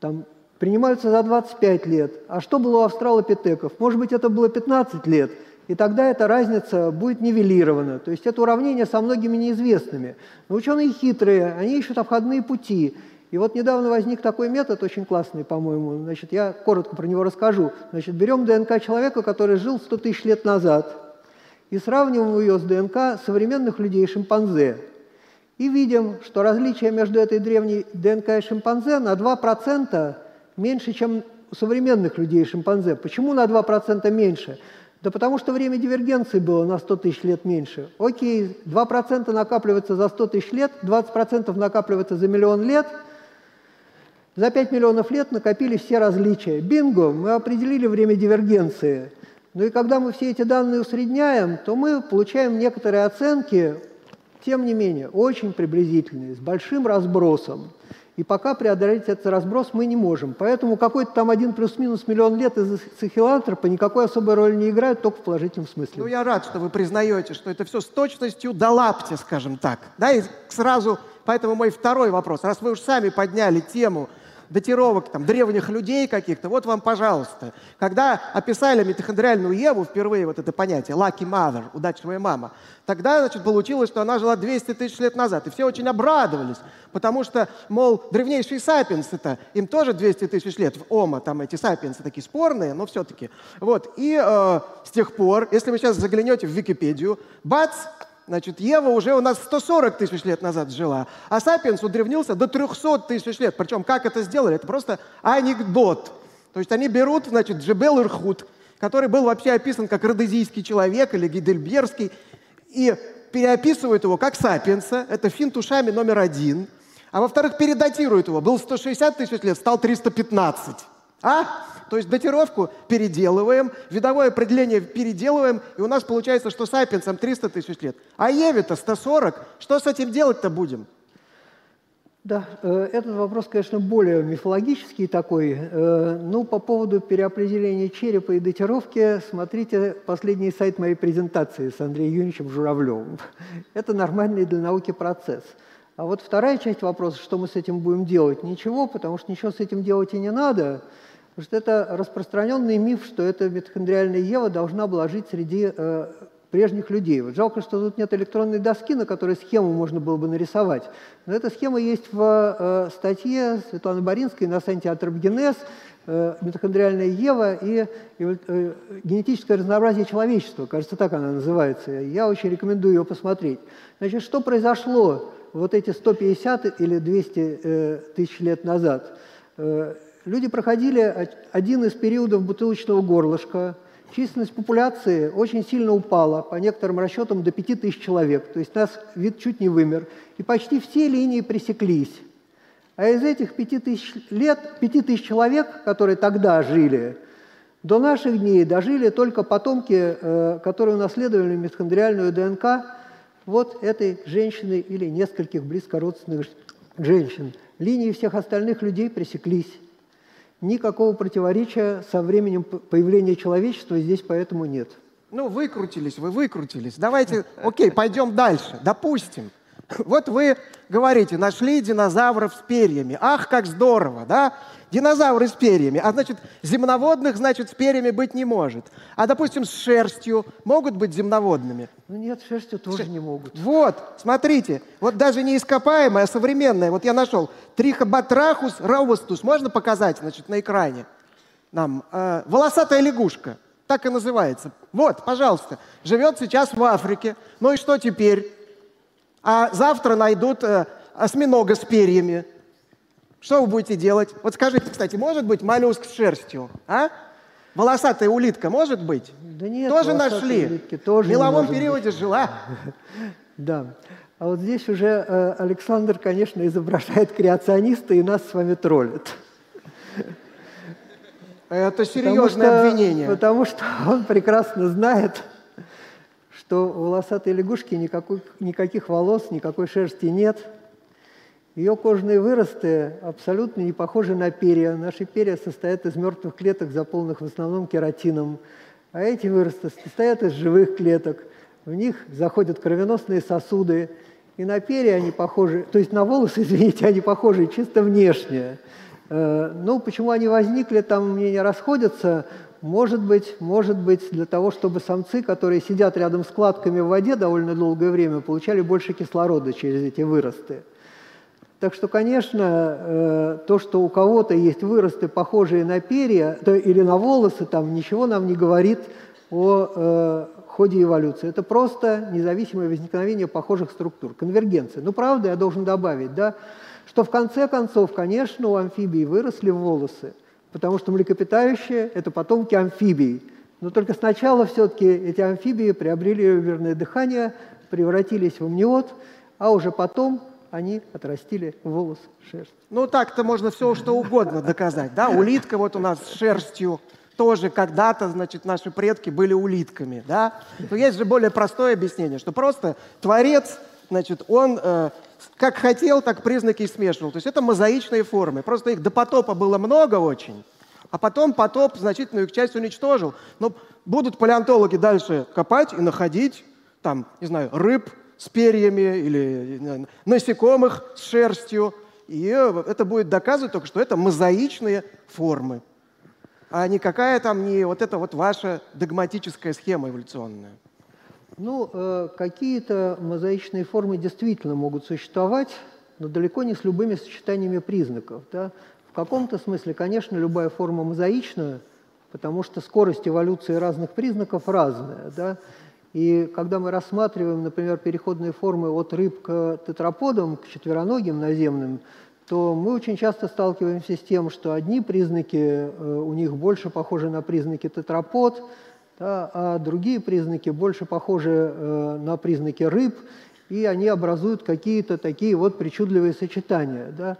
там, принимаются за 25 лет. А что было у австралопитеков? Может быть, это было 15 лет. И тогда эта разница будет нивелирована. То есть это уравнение со многими неизвестными. Но ученые хитрые, они ищут обходные пути. И вот недавно возник такой метод, очень классный, по-моему. Значит, я коротко про него расскажу. Значит, берем ДНК человека, который жил 100 тысяч лет назад, и сравниваем ее с ДНК современных людей шимпанзе. И видим, что различие между этой древней ДНК и шимпанзе на 2% меньше, чем у современных людей шимпанзе. Почему на 2% меньше? Да потому что время дивергенции было на 100 тысяч лет меньше. Окей, 2% накапливается за 100 тысяч лет, 20% накапливается за миллион лет – за 5 миллионов лет накопили все различия. Бинго, мы определили время дивергенции. Ну и когда мы все эти данные усредняем, то мы получаем некоторые оценки, тем не менее, очень приблизительные, с большим разбросом. И пока преодолеть этот разброс мы не можем. Поэтому какой-то там один плюс-минус миллион лет из сахилантропа никакой особой роли не играет, только в положительном смысле.
Ну, я рад, что вы признаете, что это все с точностью до лапти, скажем так. Да, и сразу, поэтому мой второй вопрос. Раз вы уж сами подняли тему датировок там, древних людей каких-то, вот вам, пожалуйста. Когда описали митохондриальную Еву, впервые вот это понятие, lucky mother, удачливая мама, тогда, значит, получилось, что она жила 200 тысяч лет назад. И все очень обрадовались, потому что, мол, древнейшие сапиенсы-то, им тоже 200 тысяч лет в Ома, там эти сапиенсы такие спорные, но все-таки. Вот, и э, с тех пор, если вы сейчас заглянете в Википедию, бац, Значит, Ева уже у нас 140 тысяч лет назад жила, а Сапиенс удревнился до 300 тысяч лет. Причем, как это сделали? Это просто анекдот. То есть они берут, значит, Джебел Ирхут, который был вообще описан как родезийский человек или Гидельберский, и переописывают его как Сапиенса, это финт ушами номер один, а во-вторых, передатируют его. Был 160 тысяч лет, стал 315. А? То есть датировку переделываем, видовое определение переделываем, и у нас получается, что сапиенсам 300 тысяч лет. А Еве-то 140. Что с этим делать-то будем?
Да, э, этот вопрос, конечно, более мифологический такой. Э, ну, по поводу переопределения черепа и датировки, смотрите последний сайт моей презентации с Андреем Юрьевичем Журавлевым. Это нормальный для науки процесс. А вот вторая часть вопроса, что мы с этим будем делать? Ничего, потому что ничего с этим делать и не надо. Потому что это распространенный миф, что эта митохондриальная Ева должна была жить среди э, прежних людей. Вот жалко, что тут нет электронной доски, на которой схему можно было бы нарисовать. Но эта схема есть в э, статье Светланы Боринской на сайте «Антропогенез», э, митохондриальная Ева и э, генетическое разнообразие человечества, кажется, так она называется. Я очень рекомендую ее посмотреть. Значит, что произошло вот эти 150 или 200 э, тысяч лет назад? Э, Люди проходили один из периодов бутылочного горлышка. Численность популяции очень сильно упала, по некоторым расчетам до 5000 человек. То есть нас вид чуть не вымер. И почти все линии пресеклись. А из этих 5000 лет, 5000 человек, которые тогда жили, до наших дней дожили только потомки, э, которые унаследовали митохондриальную ДНК вот этой женщины или нескольких близкородственных женщин. Линии всех остальных людей пресеклись. Никакого противоречия со временем появления человечества здесь поэтому нет.
Ну, выкрутились вы, выкрутились. Давайте, окей, пойдем дальше. Допустим, вот вы говорите, нашли динозавров с перьями. Ах, как здорово, да? Динозавры с перьями. А значит, земноводных, значит, с перьями быть не может. А, допустим, с шерстью могут быть земноводными?
Ну нет, с шерстью тоже Ш... не могут.
Вот, смотрите, вот даже не ископаемое, а современное. Вот я нашел. Трихобатрахус робустус. Можно показать, значит, на экране? Нам. Э, волосатая лягушка. Так и называется. Вот, пожалуйста. Живет сейчас в Африке. Ну и что теперь? А завтра найдут э, осьминога с перьями. Что вы будете делать? Вот скажите, кстати, может быть моллюск с шерстью? А? Волосатая улитка может быть?
Да нет,
тоже нашли. Улитки тоже в меловом периоде быть. жила.
Да. А вот здесь уже э, Александр, конечно, изображает креациониста и нас с вами троллит.
Это серьезное потому что, обвинение.
Потому что он прекрасно знает, что у волосатой лягушки никакой, никаких волос, никакой шерсти нет. Ее кожные выросты абсолютно не похожи на перья. Наши перья состоят из мертвых клеток, заполненных в основном кератином. А эти выросты состоят из живых клеток. В них заходят кровеносные сосуды. И на перья они похожи, то есть на волосы, извините, они похожи чисто внешне. Э, ну, почему они возникли, там мнения расходятся. Может быть, может быть, для того, чтобы самцы, которые сидят рядом с кладками в воде довольно долгое время, получали больше кислорода через эти выросты. Так что, конечно, э, то, что у кого-то есть выросты, похожие на перья или на волосы, там ничего нам не говорит о э, ходе эволюции. Это просто независимое возникновение похожих структур, конвергенция. Ну, правда, я должен добавить, да, что в конце концов, конечно, у амфибий выросли волосы – потому что млекопитающие – это потомки амфибий. Но только сначала все-таки эти амфибии приобрели реберное дыхание, превратились в амниот, а уже потом они отрастили волос, шерсть.
Ну так-то можно все что угодно доказать. Да? Улитка вот у нас с шерстью тоже когда-то, значит, наши предки были улитками. Да? Но есть же более простое объяснение, что просто Творец, значит, он э, как хотел, так признаки и смешивал. То есть это мозаичные формы. Просто их до потопа было много очень, а потом потоп значительную их часть уничтожил. Но будут палеонтологи дальше копать и находить там, не знаю, рыб с перьями или насекомых с шерстью. И это будет доказывать только, что это мозаичные формы, а не какая там не вот эта вот ваша догматическая схема эволюционная.
Ну, э, какие-то мозаичные формы действительно могут существовать, но далеко не с любыми сочетаниями признаков. Да? В каком-то смысле, конечно, любая форма мозаична, потому что скорость эволюции разных признаков разная. Да? И когда мы рассматриваем, например, переходные формы от рыб к тетраподам, к четвероногим наземным, то мы очень часто сталкиваемся с тем, что одни признаки э, у них больше похожи на признаки тетрапод, да, а другие признаки больше похожи э, на признаки рыб, и они образуют какие-то такие вот причудливые сочетания. Да.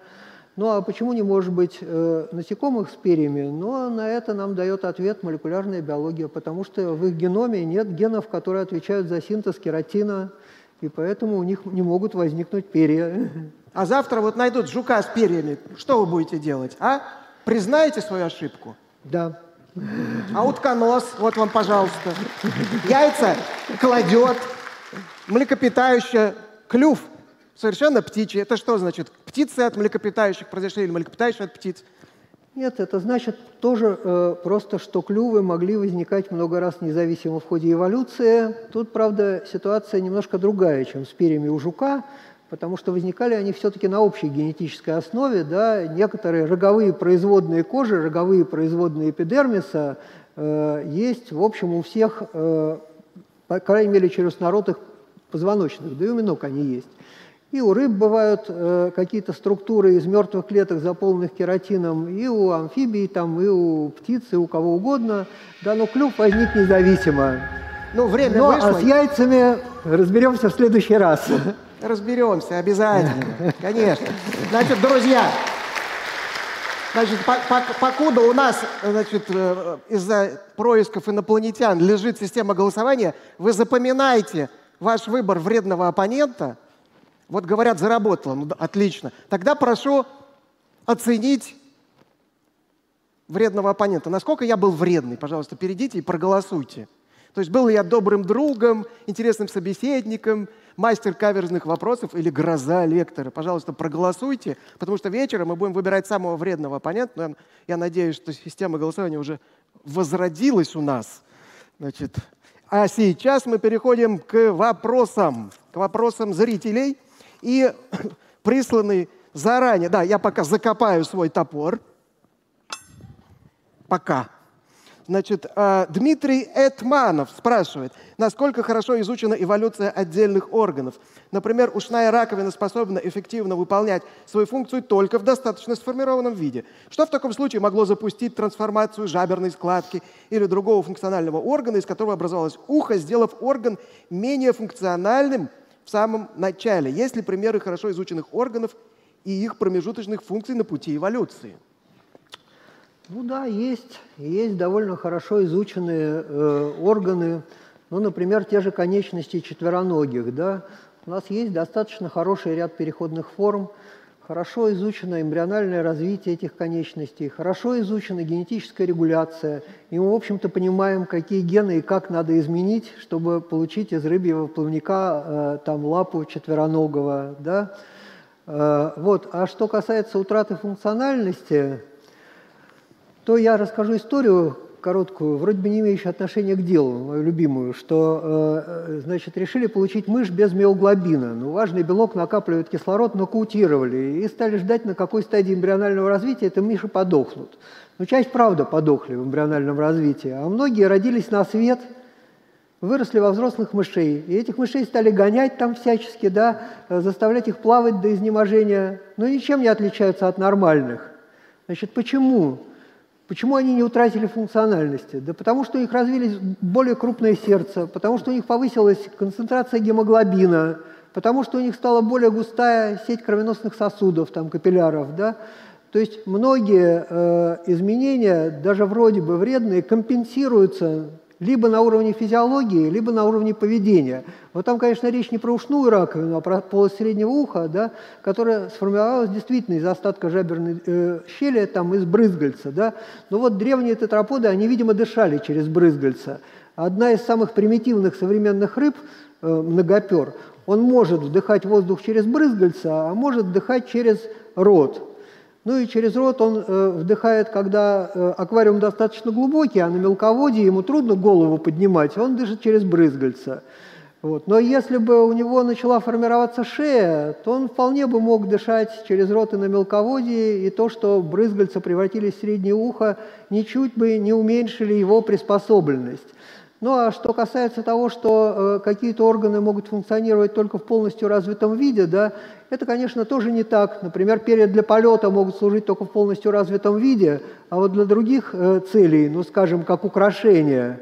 Ну а почему не может быть э, насекомых с перьями? Ну, на это нам дает ответ молекулярная биология, потому что в их геноме нет генов, которые отвечают за синтез кератина, и поэтому у них не могут возникнуть перья.
А завтра вот найдут жука с перьями, что вы будете делать, а? Признаете свою ошибку?
Да.
А утконос, вот вам, пожалуйста. Яйца кладет, млекопитающее, клюв совершенно птичий. Это что значит? Птицы от млекопитающих произошли или млекопитающие от птиц?
Нет, это значит тоже э, просто, что клювы могли возникать много раз независимо в ходе эволюции. Тут, правда, ситуация немножко другая, чем с перьями у жука потому что возникали они все-таки на общей генетической основе. Да? Некоторые роговые производные кожи, роговые производные эпидермиса э, есть, в общем, у всех, э, по крайней мере, челюстнородных позвоночных, да и у миног они есть. И у рыб бывают э, какие-то структуры из мертвых клеток, заполненных кератином, и у амфибий, там, и у птиц, и у кого угодно. Да, но клюв возник независимо.
Ну, время
но,
вышло.
А с яйцами разберемся в следующий раз.
Разберемся, обязательно. Конечно. Значит, друзья, значит, покуда у нас э, из-за происков инопланетян лежит система голосования, вы запоминайте ваш выбор вредного оппонента. Вот говорят, заработало, ну, отлично. Тогда прошу оценить вредного оппонента. Насколько я был вредный? Пожалуйста, перейдите и проголосуйте. То есть был ли я добрым другом, интересным собеседником, мастер каверзных вопросов или гроза лектора? Пожалуйста, проголосуйте, потому что вечером мы будем выбирать самого вредного оппонента. Я надеюсь, что система голосования уже возродилась у нас. Значит, а сейчас мы переходим к вопросам, к вопросам зрителей. И присланный заранее, да, я пока закопаю свой топор. Пока. Значит, э, Дмитрий Этманов спрашивает, насколько хорошо изучена эволюция отдельных органов. Например, ушная раковина способна эффективно выполнять свою функцию только в достаточно сформированном виде. Что в таком случае могло запустить трансформацию жаберной складки или другого функционального органа, из которого образовалось ухо, сделав орган менее функциональным в самом начале? Есть ли примеры хорошо изученных органов и их промежуточных функций на пути эволюции?
Ну да, есть. Есть довольно хорошо изученные э, органы, ну, например, те же конечности четвероногих. Да? У нас есть достаточно хороший ряд переходных форм, хорошо изучено эмбриональное развитие этих конечностей, хорошо изучена генетическая регуляция, и мы, в общем-то, понимаем, какие гены и как надо изменить, чтобы получить из рыбьего плавника э, там, лапу четвероногого. Да? Э, вот. А что касается утраты функциональности, то я расскажу историю короткую, вроде бы не имеющую отношения к делу, мою любимую, что, э, значит, решили получить мышь без миоглобина. Ну, важный белок накапливает кислород, нокаутировали и стали ждать, на какой стадии эмбрионального развития эти мыши подохнут. Ну, часть, правда, подохли в эмбриональном развитии, а многие родились на свет, выросли во взрослых мышей. И этих мышей стали гонять там всячески, да, заставлять их плавать до изнеможения, но ничем не отличаются от нормальных. Значит, почему? Почему они не утратили функциональности? Да потому что у них развились более крупное сердце, потому что у них повысилась концентрация гемоглобина, потому что у них стала более густая сеть кровеносных сосудов, там, капилляров. Да? То есть многие э, изменения, даже вроде бы вредные, компенсируются либо на уровне физиологии, либо на уровне поведения. Вот там, конечно, речь не про ушную раковину, а про полость среднего уха, да, которая сформировалась действительно из остатка жаберной э, щели, там, из брызгальца. Да. Но вот древние тетраподы, они, видимо, дышали через брызгальца. Одна из самых примитивных современных рыб, э, многопер, он может вдыхать воздух через брызгальца, а может вдыхать через рот. Ну и через рот он э, вдыхает, когда э, аквариум достаточно глубокий, а на мелководье ему трудно голову поднимать, он дышит через брызгальца. Вот. Но если бы у него начала формироваться шея, то он вполне бы мог дышать через рот и на мелководье, и то, что брызгальца превратились в среднее ухо, ничуть бы не уменьшили его приспособленность. Ну а что касается того, что э, какие-то органы могут функционировать только в полностью развитом виде, да, это, конечно, тоже не так. Например, перья для полета могут служить только в полностью развитом виде, а вот для других э, целей, ну, скажем, как украшение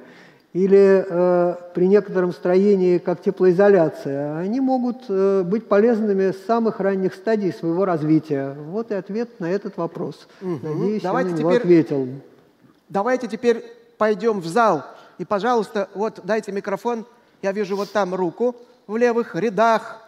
или э, при некотором строении как теплоизоляция, они могут э, быть полезными с самых ранних стадий своего развития. Вот и ответ на этот вопрос. Угу. Надеюсь,
Давайте
я на
него
теперь... ответил.
Давайте теперь пойдем в зал и, пожалуйста, вот дайте микрофон. Я вижу вот там руку в левых рядах.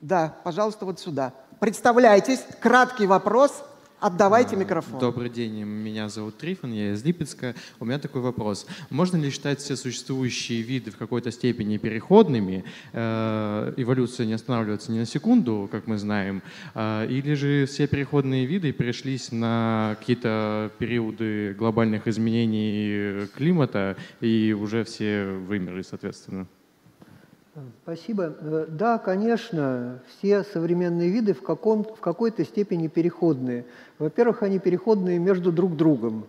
Да, пожалуйста, вот сюда. Представляйтесь, краткий вопрос – Отдавайте микрофон.
Добрый день, меня зовут Трифон, я из Липецка. У меня такой вопрос. Можно ли считать все существующие виды в какой-то степени переходными? Э, эволюция не останавливается ни на секунду, как мы знаем. Э, или же все переходные виды перешлись на какие-то периоды глобальных изменений климата и уже все вымерли, соответственно?
Спасибо. Э, да, конечно, все современные виды в, каком, в какой-то степени переходные. Во-первых, они переходные между друг другом,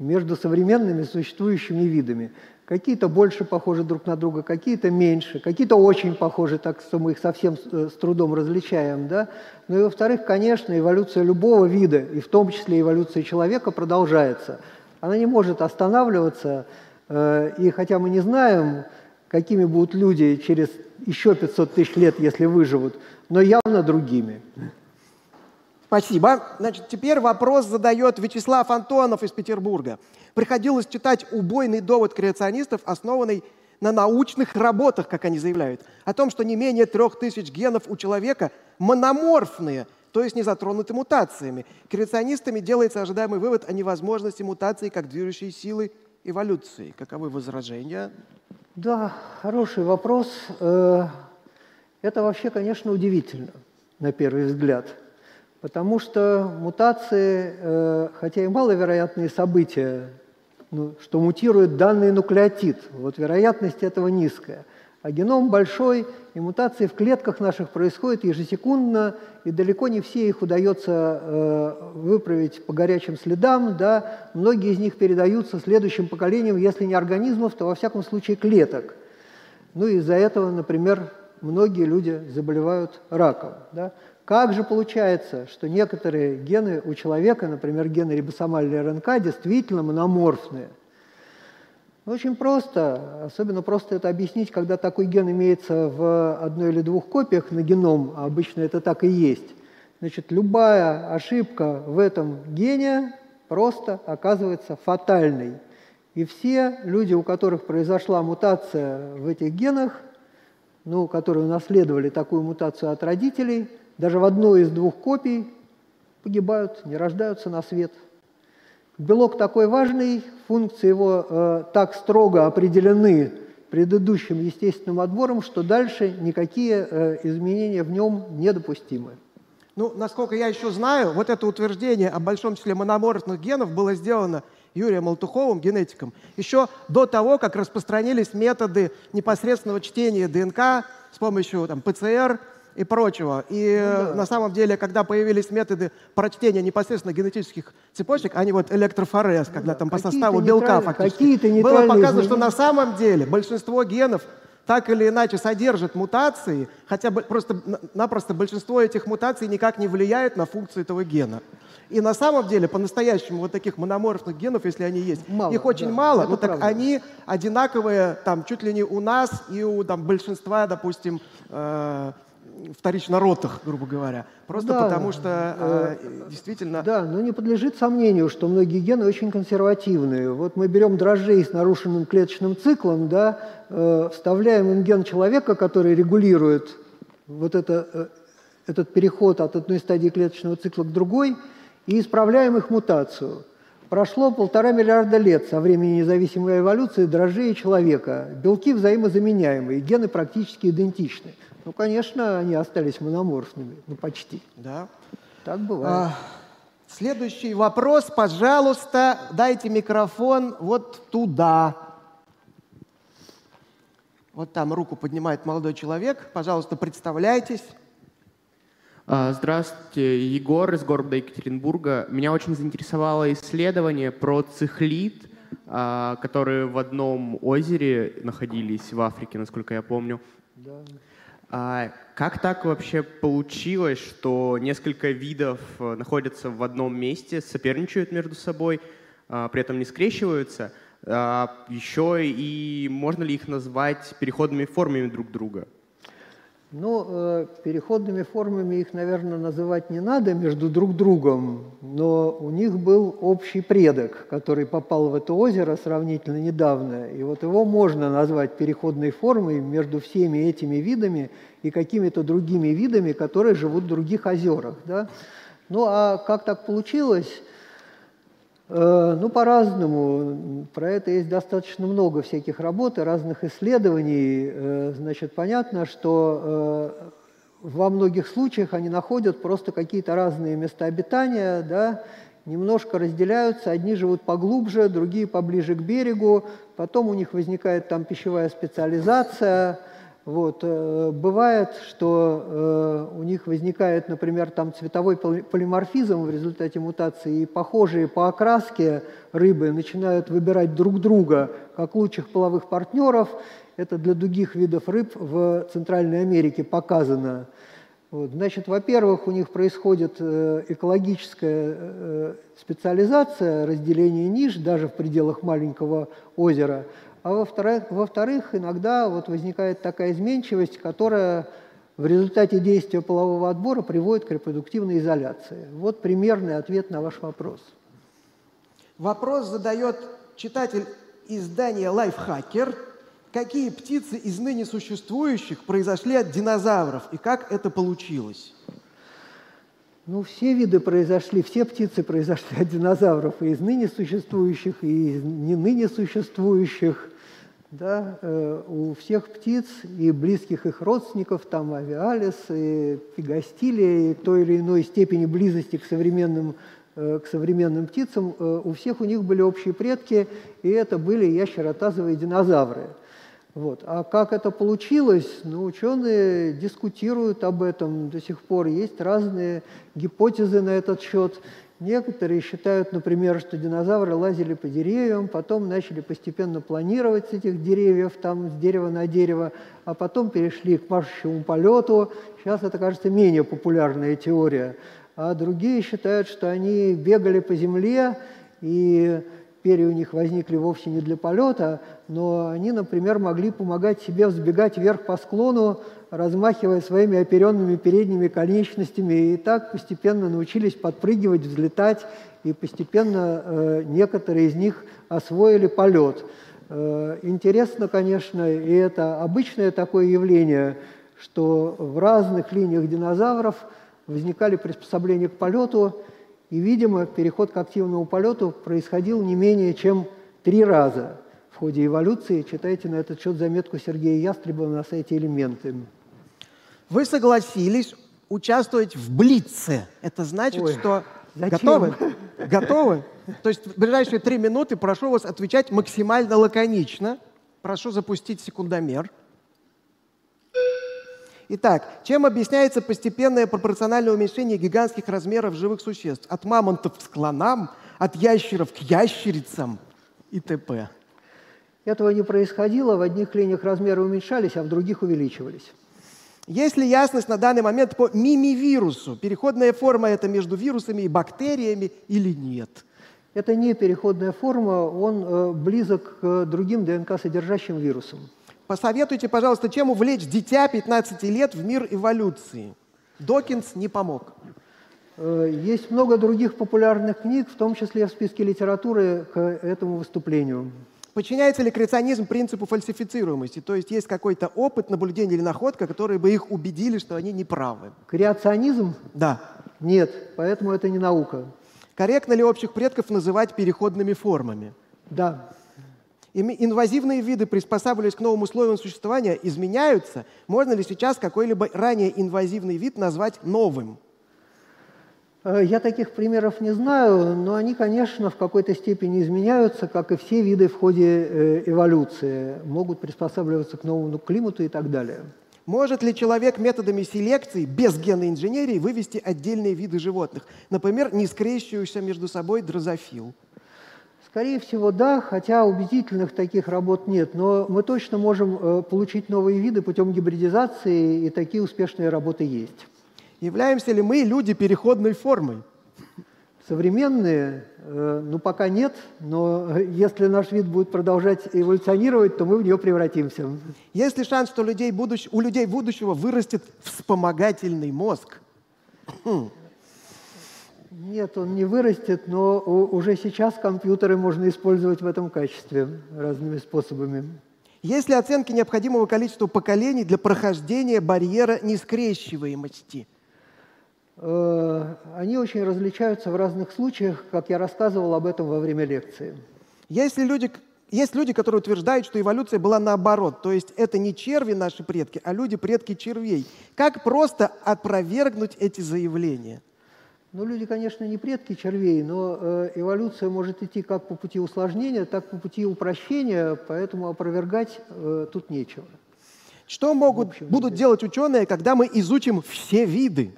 между современными существующими видами. Какие-то больше похожи друг на друга, какие-то меньше, какие-то очень похожи, так что мы их совсем с, э, с трудом различаем. Да? Ну и во-вторых, конечно, эволюция любого вида, и в том числе эволюция человека, продолжается. Она не может останавливаться, э, и хотя мы не знаем, какими будут люди через еще 500 тысяч лет, если выживут, но явно другими.
Спасибо. Значит, теперь вопрос задает Вячеслав Антонов из Петербурга. Приходилось читать убойный довод креационистов, основанный на научных работах, как они заявляют, о том, что не менее трех тысяч генов у человека мономорфные, то есть не затронуты мутациями. Креационистами делается ожидаемый вывод о невозможности мутации как движущей силы эволюции. Каковы возражения?
Да, хороший вопрос. Э, это вообще, конечно, удивительно на первый взгляд. Потому что мутации, э, хотя и маловероятные события, ну, что мутирует данный нуклеотид, вот вероятность этого низкая – а геном большой, и мутации в клетках наших происходят ежесекундно, и далеко не все их удается э, выправить по горячим следам. Да? Многие из них передаются следующим поколениям, если не организмов, то во всяком случае клеток. Ну и из-за этого, например, многие люди заболевают раком. Да? Как же получается, что некоторые гены у человека, например, гены рибосомальной РНК, действительно мономорфные – очень просто, особенно просто это объяснить, когда такой ген имеется в одной или двух копиях на геном, а обычно это так и есть. Значит, любая ошибка в этом гене просто оказывается фатальной. И все люди, у которых произошла мутация в этих генах, ну, которые унаследовали такую мутацию от родителей, даже в одной из двух копий погибают, не рождаются на свет – Белок такой важный, функции его э, так строго определены предыдущим естественным отбором, что дальше никакие э, изменения в нем недопустимы.
Ну, насколько я еще знаю, вот это утверждение о большом числе мономорфных генов было сделано Юрием Молтуховым, генетиком, еще до того, как распространились методы непосредственного чтения ДНК с помощью там, ПЦР, и прочего. И ну, да. на самом деле, когда появились методы прочтения непосредственно генетических цепочек, они вот электрофорез, когда ну, там по составу белка фактически, было показано, что на самом деле большинство генов так или иначе содержат мутации, хотя бы просто-напросто большинство этих мутаций никак не влияет на функцию этого гена. И на самом деле, по-настоящему, вот таких мономорфных генов, если они есть, мало, их очень да, мало, но так они одинаковые там чуть ли не у нас и у там, большинства, допустим, э, вторично ротах, грубо говоря. Просто да, потому что э, э, действительно...
Да, но не подлежит сомнению, что многие гены очень консервативные. Вот мы берем дрожжей с нарушенным клеточным циклом, да, э, вставляем им ген человека, который регулирует вот это, э, этот переход от одной стадии клеточного цикла к другой, и исправляем их мутацию. Прошло полтора миллиарда лет со времени независимой эволюции дрожжей и человека. Белки взаимозаменяемые, гены практически идентичны. Ну, конечно, они остались мономорфными, ну, почти.
Да.
Так бывает. А,
следующий вопрос, пожалуйста, дайте микрофон вот туда. Вот там руку поднимает молодой человек. Пожалуйста, представляйтесь.
А, здравствуйте, Егор из города Екатеринбурга. Меня очень заинтересовало исследование про цихлит, а, которые в одном озере находились в Африке, насколько я помню. Да. А как так вообще получилось, что несколько видов э, находятся в одном месте, соперничают между собой, а, при этом не скрещиваются? А, еще и можно ли их назвать переходными формами друг друга?
Ну, э, переходными формами их, наверное, называть не надо между друг другом, но у них был общий предок, который попал в это озеро сравнительно недавно, и вот его можно назвать переходной формой между всеми этими видами и какими-то другими видами, которые живут в других озерах. Да? Ну, а как так получилось? Э, ну, по-разному. Про это есть достаточно много всяких работ и разных исследований. Э, значит, понятно, что э, во многих случаях они находят просто какие-то разные места обитания, да, немножко разделяются, одни живут поглубже, другие поближе к берегу, потом у них возникает там пищевая специализация – вот. Э, бывает, что э, у них возникает, например, там цветовой полиморфизм в результате мутации, и похожие по окраске рыбы начинают выбирать друг друга как лучших половых партнеров. Это для других видов рыб в Центральной Америке показано. Вот. Значит, во-первых, у них происходит э, экологическая специализация, разделение ниш даже в пределах маленького озера – а во-вторых, во-вторых, иногда вот возникает такая изменчивость, которая в результате действия полового отбора приводит к репродуктивной изоляции. Вот примерный ответ на ваш вопрос.
Вопрос задает читатель издания «Лайфхакер». Какие птицы из ныне существующих произошли от динозавров и как это получилось?
Ну, все виды произошли, все птицы произошли от динозавров, и из ныне существующих, и из не ныне существующих. Да, э, у всех птиц и близких их родственников, там авиалис, и пигастилия, и той или иной степени близости к современным, э, к современным птицам, э, у всех у них были общие предки, и это были ящеротазовые динозавры – вот. А как это получилось, ну, ученые дискутируют об этом до сих пор. Есть разные гипотезы на этот счет. Некоторые считают, например, что динозавры лазили по деревьям, потом начали постепенно планировать с этих деревьев, там, с дерева на дерево, а потом перешли к маршущему полету. Сейчас это, кажется, менее популярная теория. А другие считают, что они бегали по земле и перья у них возникли вовсе не для полета, но они, например, могли помогать себе взбегать вверх по склону, размахивая своими оперенными передними конечностями, и так постепенно научились подпрыгивать, взлетать, и постепенно э, некоторые из них освоили полет. Э, интересно, конечно, и это обычное такое явление, что в разных линиях динозавров возникали приспособления к полету, и, видимо, переход к активному полету происходил не менее чем три раза в ходе эволюции. Читайте на этот счет заметку Сергея Ястребова на сайте «Элементы».
Вы согласились участвовать в Блице. Это значит,
Ой,
что...
зачем?
Готовы? Готовы? То есть в ближайшие три минуты прошу вас отвечать максимально лаконично. Прошу запустить секундомер. Итак, чем объясняется постепенное пропорциональное уменьшение гигантских размеров живых существ? От мамонтов к склонам, от ящеров к ящерицам и т.п.
Этого не происходило, в одних линиях размеры уменьшались, а в других увеличивались.
Есть ли ясность на данный момент по мимивирусу? Переходная форма это между вирусами и бактериями или нет?
Это не переходная форма, он э, близок к другим ДНК-содержащим вирусам.
Посоветуйте, пожалуйста, чем увлечь дитя 15 лет в мир эволюции. Докинс не помог.
Э, Есть много других популярных книг, в том числе в списке литературы к этому выступлению.
Подчиняется ли креационизм принципу фальсифицируемости? То есть есть какой-то опыт, наблюдение или находка, которые бы их убедили, что они неправы?
Креационизм?
Да.
Нет, поэтому это не наука.
Корректно ли общих предков называть переходными формами?
Да.
Инвазивные виды, приспосабливаясь к новым условиям существования, изменяются. Можно ли сейчас какой-либо ранее инвазивный вид назвать новым?
Э, Я таких примеров не знаю, но они, конечно, в какой-то степени изменяются, как и все виды в ходе э, эволюции, могут приспосабливаться к новому климату и так далее.
Может ли человек методами селекции без генной инженерии вывести отдельные виды животных? Например, не скрещивающийся между собой дрозофил.
Скорее всего, да, хотя убедительных таких работ нет, но мы точно можем э, получить новые виды путем гибридизации, и такие успешные работы есть.
Являемся ли мы, люди, переходной формой?
Современные, э, ну пока нет, но если наш вид будет продолжать эволюционировать, то мы в нее превратимся.
Есть ли шанс, что людей будущ- у людей будущего вырастет вспомогательный мозг?
Нет, он не вырастет, но уже сейчас компьютеры можно использовать в этом качестве разными способами.
Есть ли оценки необходимого количества поколений для прохождения барьера нескрещиваемости?
Э, Они очень различаются в разных случаях, как я рассказывал об этом во время лекции.
Есть ли люди, есть люди, которые утверждают, что эволюция была наоборот, то есть это не черви наши предки, а люди предки червей. Как просто опровергнуть эти заявления?
Ну, люди, конечно, не предки червей, но э, эволюция может идти как по пути усложнения, так по пути упрощения, поэтому опровергать э, тут нечего.
Что могут,
общем,
будут делать ученые, когда мы изучим все виды?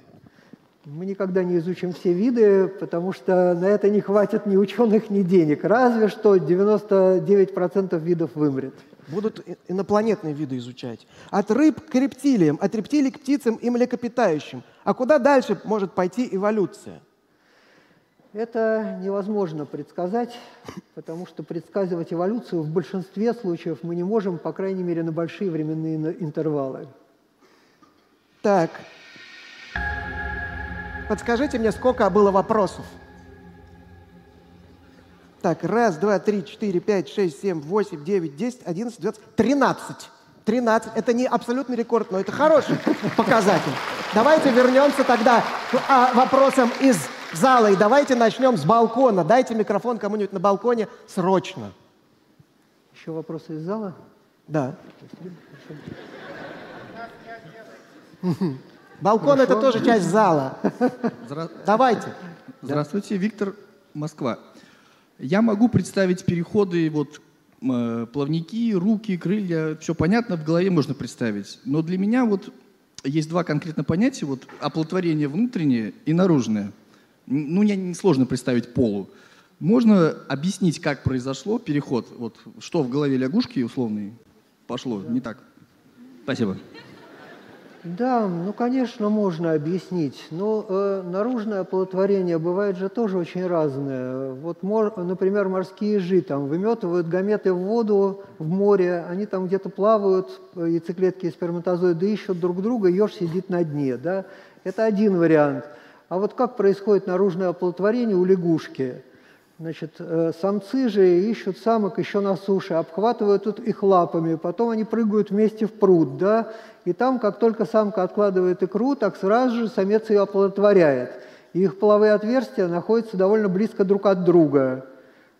Мы никогда не изучим все виды, потому что на это не хватит ни ученых, ни денег. Разве что 99% видов вымрет.
Будут инопланетные виды изучать. От рыб к рептилиям, от рептилий к птицам и млекопитающим. А куда дальше может пойти эволюция?
Это невозможно предсказать, потому что предсказывать эволюцию в большинстве случаев мы не можем, по крайней мере, на большие временные интервалы.
Так. Подскажите мне, сколько было вопросов? Так, раз, два, три, четыре, пять, шесть, семь, восемь, девять, десять, одиннадцать, двенадцать. Тринадцать. 13. Это не абсолютный рекорд, но это хороший показатель. Давайте вернемся тогда к а, вопросам из зала. И давайте начнем с балкона. Дайте микрофон кому-нибудь на балконе срочно.
Еще вопросы из зала?
Да. Балкон это тоже часть зала.
Здра-
Давайте.
Здравствуйте, Виктор, Москва. Я могу представить переходы, вот э, плавники, руки, крылья, все понятно, в голове можно представить. Но для меня вот есть два конкретно понятия, вот оплодотворение внутреннее и наружное. Ну, мне не сложно представить полу. Можно объяснить, как произошло переход, вот что в голове лягушки условной пошло не так? Спасибо.
Да, ну, конечно, можно объяснить. Но э, наружное оплодотворение бывает же тоже очень разное. Вот, мор- например, морские ежи там выметывают гаметы в воду, в море, они там где-то плавают, э, яйцеклетки и сперматозоиды ищут друг друга, еж сидит на дне. Да? Это один вариант. А вот как происходит наружное оплодотворение у лягушки? Значит, э, самцы же ищут самок еще на суше, обхватывают тут их лапами, потом они прыгают вместе в пруд, да, и там, как только самка откладывает икру, так сразу же самец ее оплодотворяет. И их половые отверстия находятся довольно близко друг от друга.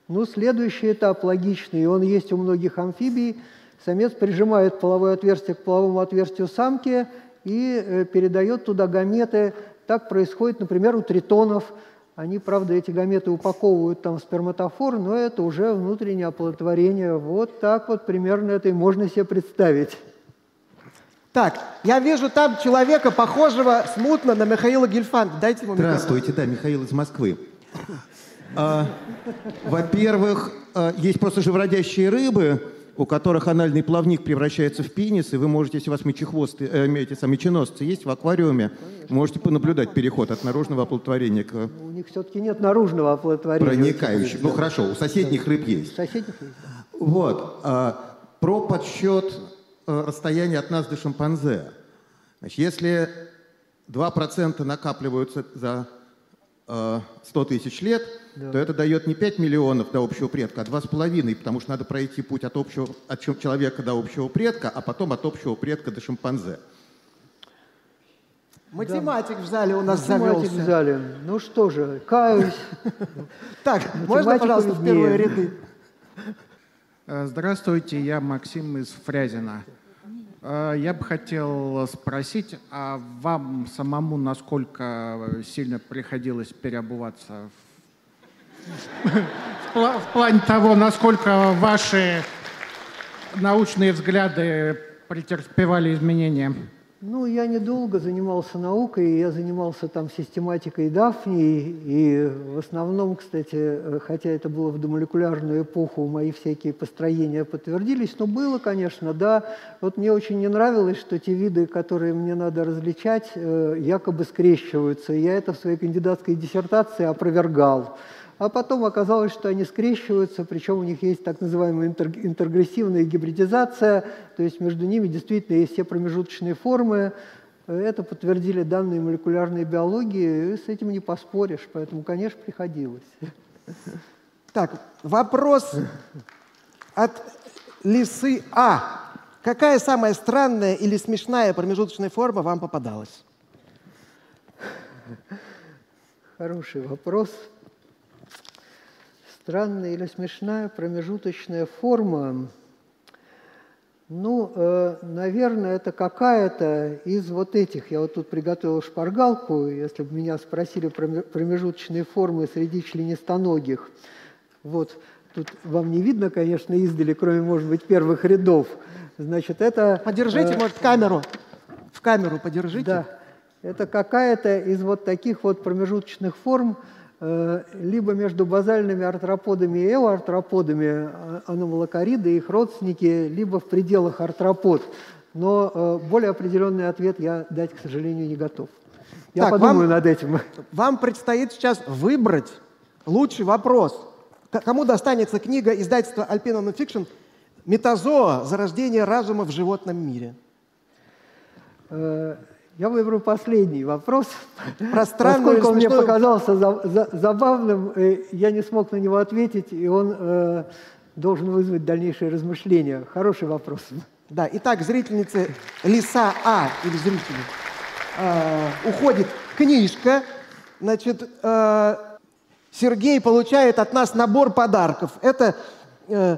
Ну, следующий этап логичный, и он есть у многих амфибий. Самец прижимает половое отверстие к половому отверстию самки и э, передает туда гаметы. Так происходит, например, у тритонов. Они, правда, эти гаметы упаковывают там в сперматофор, но это уже внутреннее оплодотворение. Вот так вот примерно это и можно себе представить.
Так, я вижу там человека, похожего смутно на Михаила Гельфанд. Дайте ему микрофон.
Здравствуйте, да, Михаил из Москвы. А, Во-первых, а, есть просто живородящие рыбы, у которых анальный плавник превращается в пенис, и вы можете, если у вас мечехвосты, э, эти самые меченосцы есть в аквариуме, можете понаблюдать переход от наружного оплодотворения к
У них все-таки нет наружного оплодотворения.
проникающему. Ну хорошо, у соседних рыб есть.
Соседних есть.
Вот. а, про подсчет э, расстояния от нас до шимпанзе. Значит, если 2% накапливаются за э, 100 тысяч лет, то это дает не 5 миллионов до общего предка, а 2,5, потому что надо пройти путь от, общего, от человека до общего предка, а потом от общего предка до шимпанзе.
Математик в зале у нас
Математик
завелся.
в зале. Ну что же, каюсь.
Так, можно, пожалуйста, в первые ряды?
Э, Здравствуйте, я Максим из Фрязина. Э, Я бы хотел спросить, а вам самому насколько сильно приходилось переобуваться в, в пла- в плане того, насколько ваши научные взгляды претерпевали изменения?
Ну, я недолго занимался наукой, я занимался там систематикой Дафни, и в основном, кстати, э, хотя это было в домолекулярную эпоху, мои всякие построения подтвердились, но было, конечно, да. Вот мне очень не нравилось, что те виды, которые мне надо различать, э, якобы скрещиваются. Я это в своей кандидатской диссертации опровергал. А потом оказалось, что они скрещиваются, причем у них есть так называемая интер- интергрессивная гибридизация, то есть между ними действительно есть все промежуточные формы. Это подтвердили данные молекулярной биологии, и с этим не поспоришь, поэтому, конечно, приходилось.
Так, вопрос от лисы А. Какая самая странная или смешная промежуточная форма вам попадалась?
Хороший вопрос. Странная или смешная промежуточная форма? Ну, э, наверное, это какая-то из вот этих. Я вот тут приготовил шпаргалку. Если бы меня спросили про ме- промежуточные формы среди членистоногих, вот тут вам не видно, конечно, издали, кроме, может быть, первых рядов. Значит, это...
Подержите,
э,
может, камеру. В камеру подержите.
да, это какая-то из вот таких вот промежуточных форм, э, либо между базальными артроподами и эоартроподами, а- аномалокориды и их родственники, либо в пределах артропод. Но э, более определенный ответ я дать, к сожалению, не готов. Я
Так,
подумаю
вам-
над этим.
Вам предстоит сейчас выбрать лучший вопрос. Кому достанется книга издательства Alpina Nonfiction «Метазоа. Зарождение разума в животном мире».
Я выберу последний вопрос.
Про странную
Поскольку он мне показался за- за- забавным, э, я не смог на него ответить, и он э, должен вызвать дальнейшие размышления. Хороший вопрос.
Да, итак, зрительницы Лиса А или зрители э, уходит книжка. Значит, э, Сергей получает от нас набор подарков. Это э,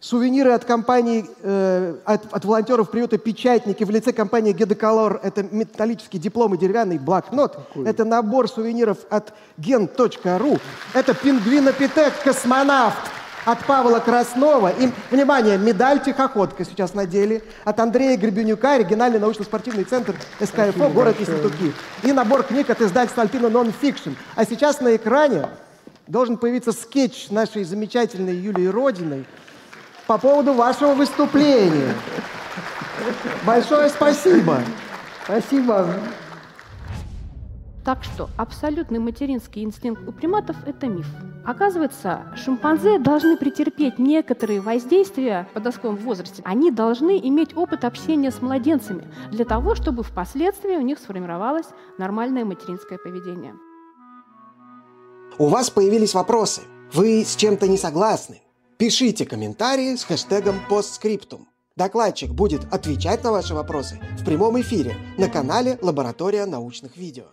сувениры от компании, э, от, от волонтеров приюта «Печатники» в лице компании «Гедоколор». Это металлический диплом и деревянный блокнот. Какой? Это набор сувениров от gen.ru. Это пингвинопитек «Космонавт» от Павла Краснова. И, внимание, медаль «Тихоходка» сейчас надели. От Андрея Гребенюка, оригинальный научно-спортивный центр СКФО, город Ессентуки. И набор книг от издательства «Альпина Нон-Фикшн». А сейчас на экране должен появиться скетч нашей замечательной Юлии Родиной по поводу вашего выступления. Большое спасибо.
Спасибо.
Так что абсолютный материнский инстинкт у приматов – это миф. Оказывается, шимпанзе должны претерпеть некоторые воздействия в подростковом возрасте. Они должны иметь опыт общения с младенцами для того, чтобы впоследствии у них сформировалось нормальное материнское поведение.
У вас появились вопросы. Вы с чем-то не согласны? Пишите комментарии с хэштегом постскриптум. Докладчик будет отвечать на ваши вопросы в прямом эфире на канале «Лаборатория научных видео».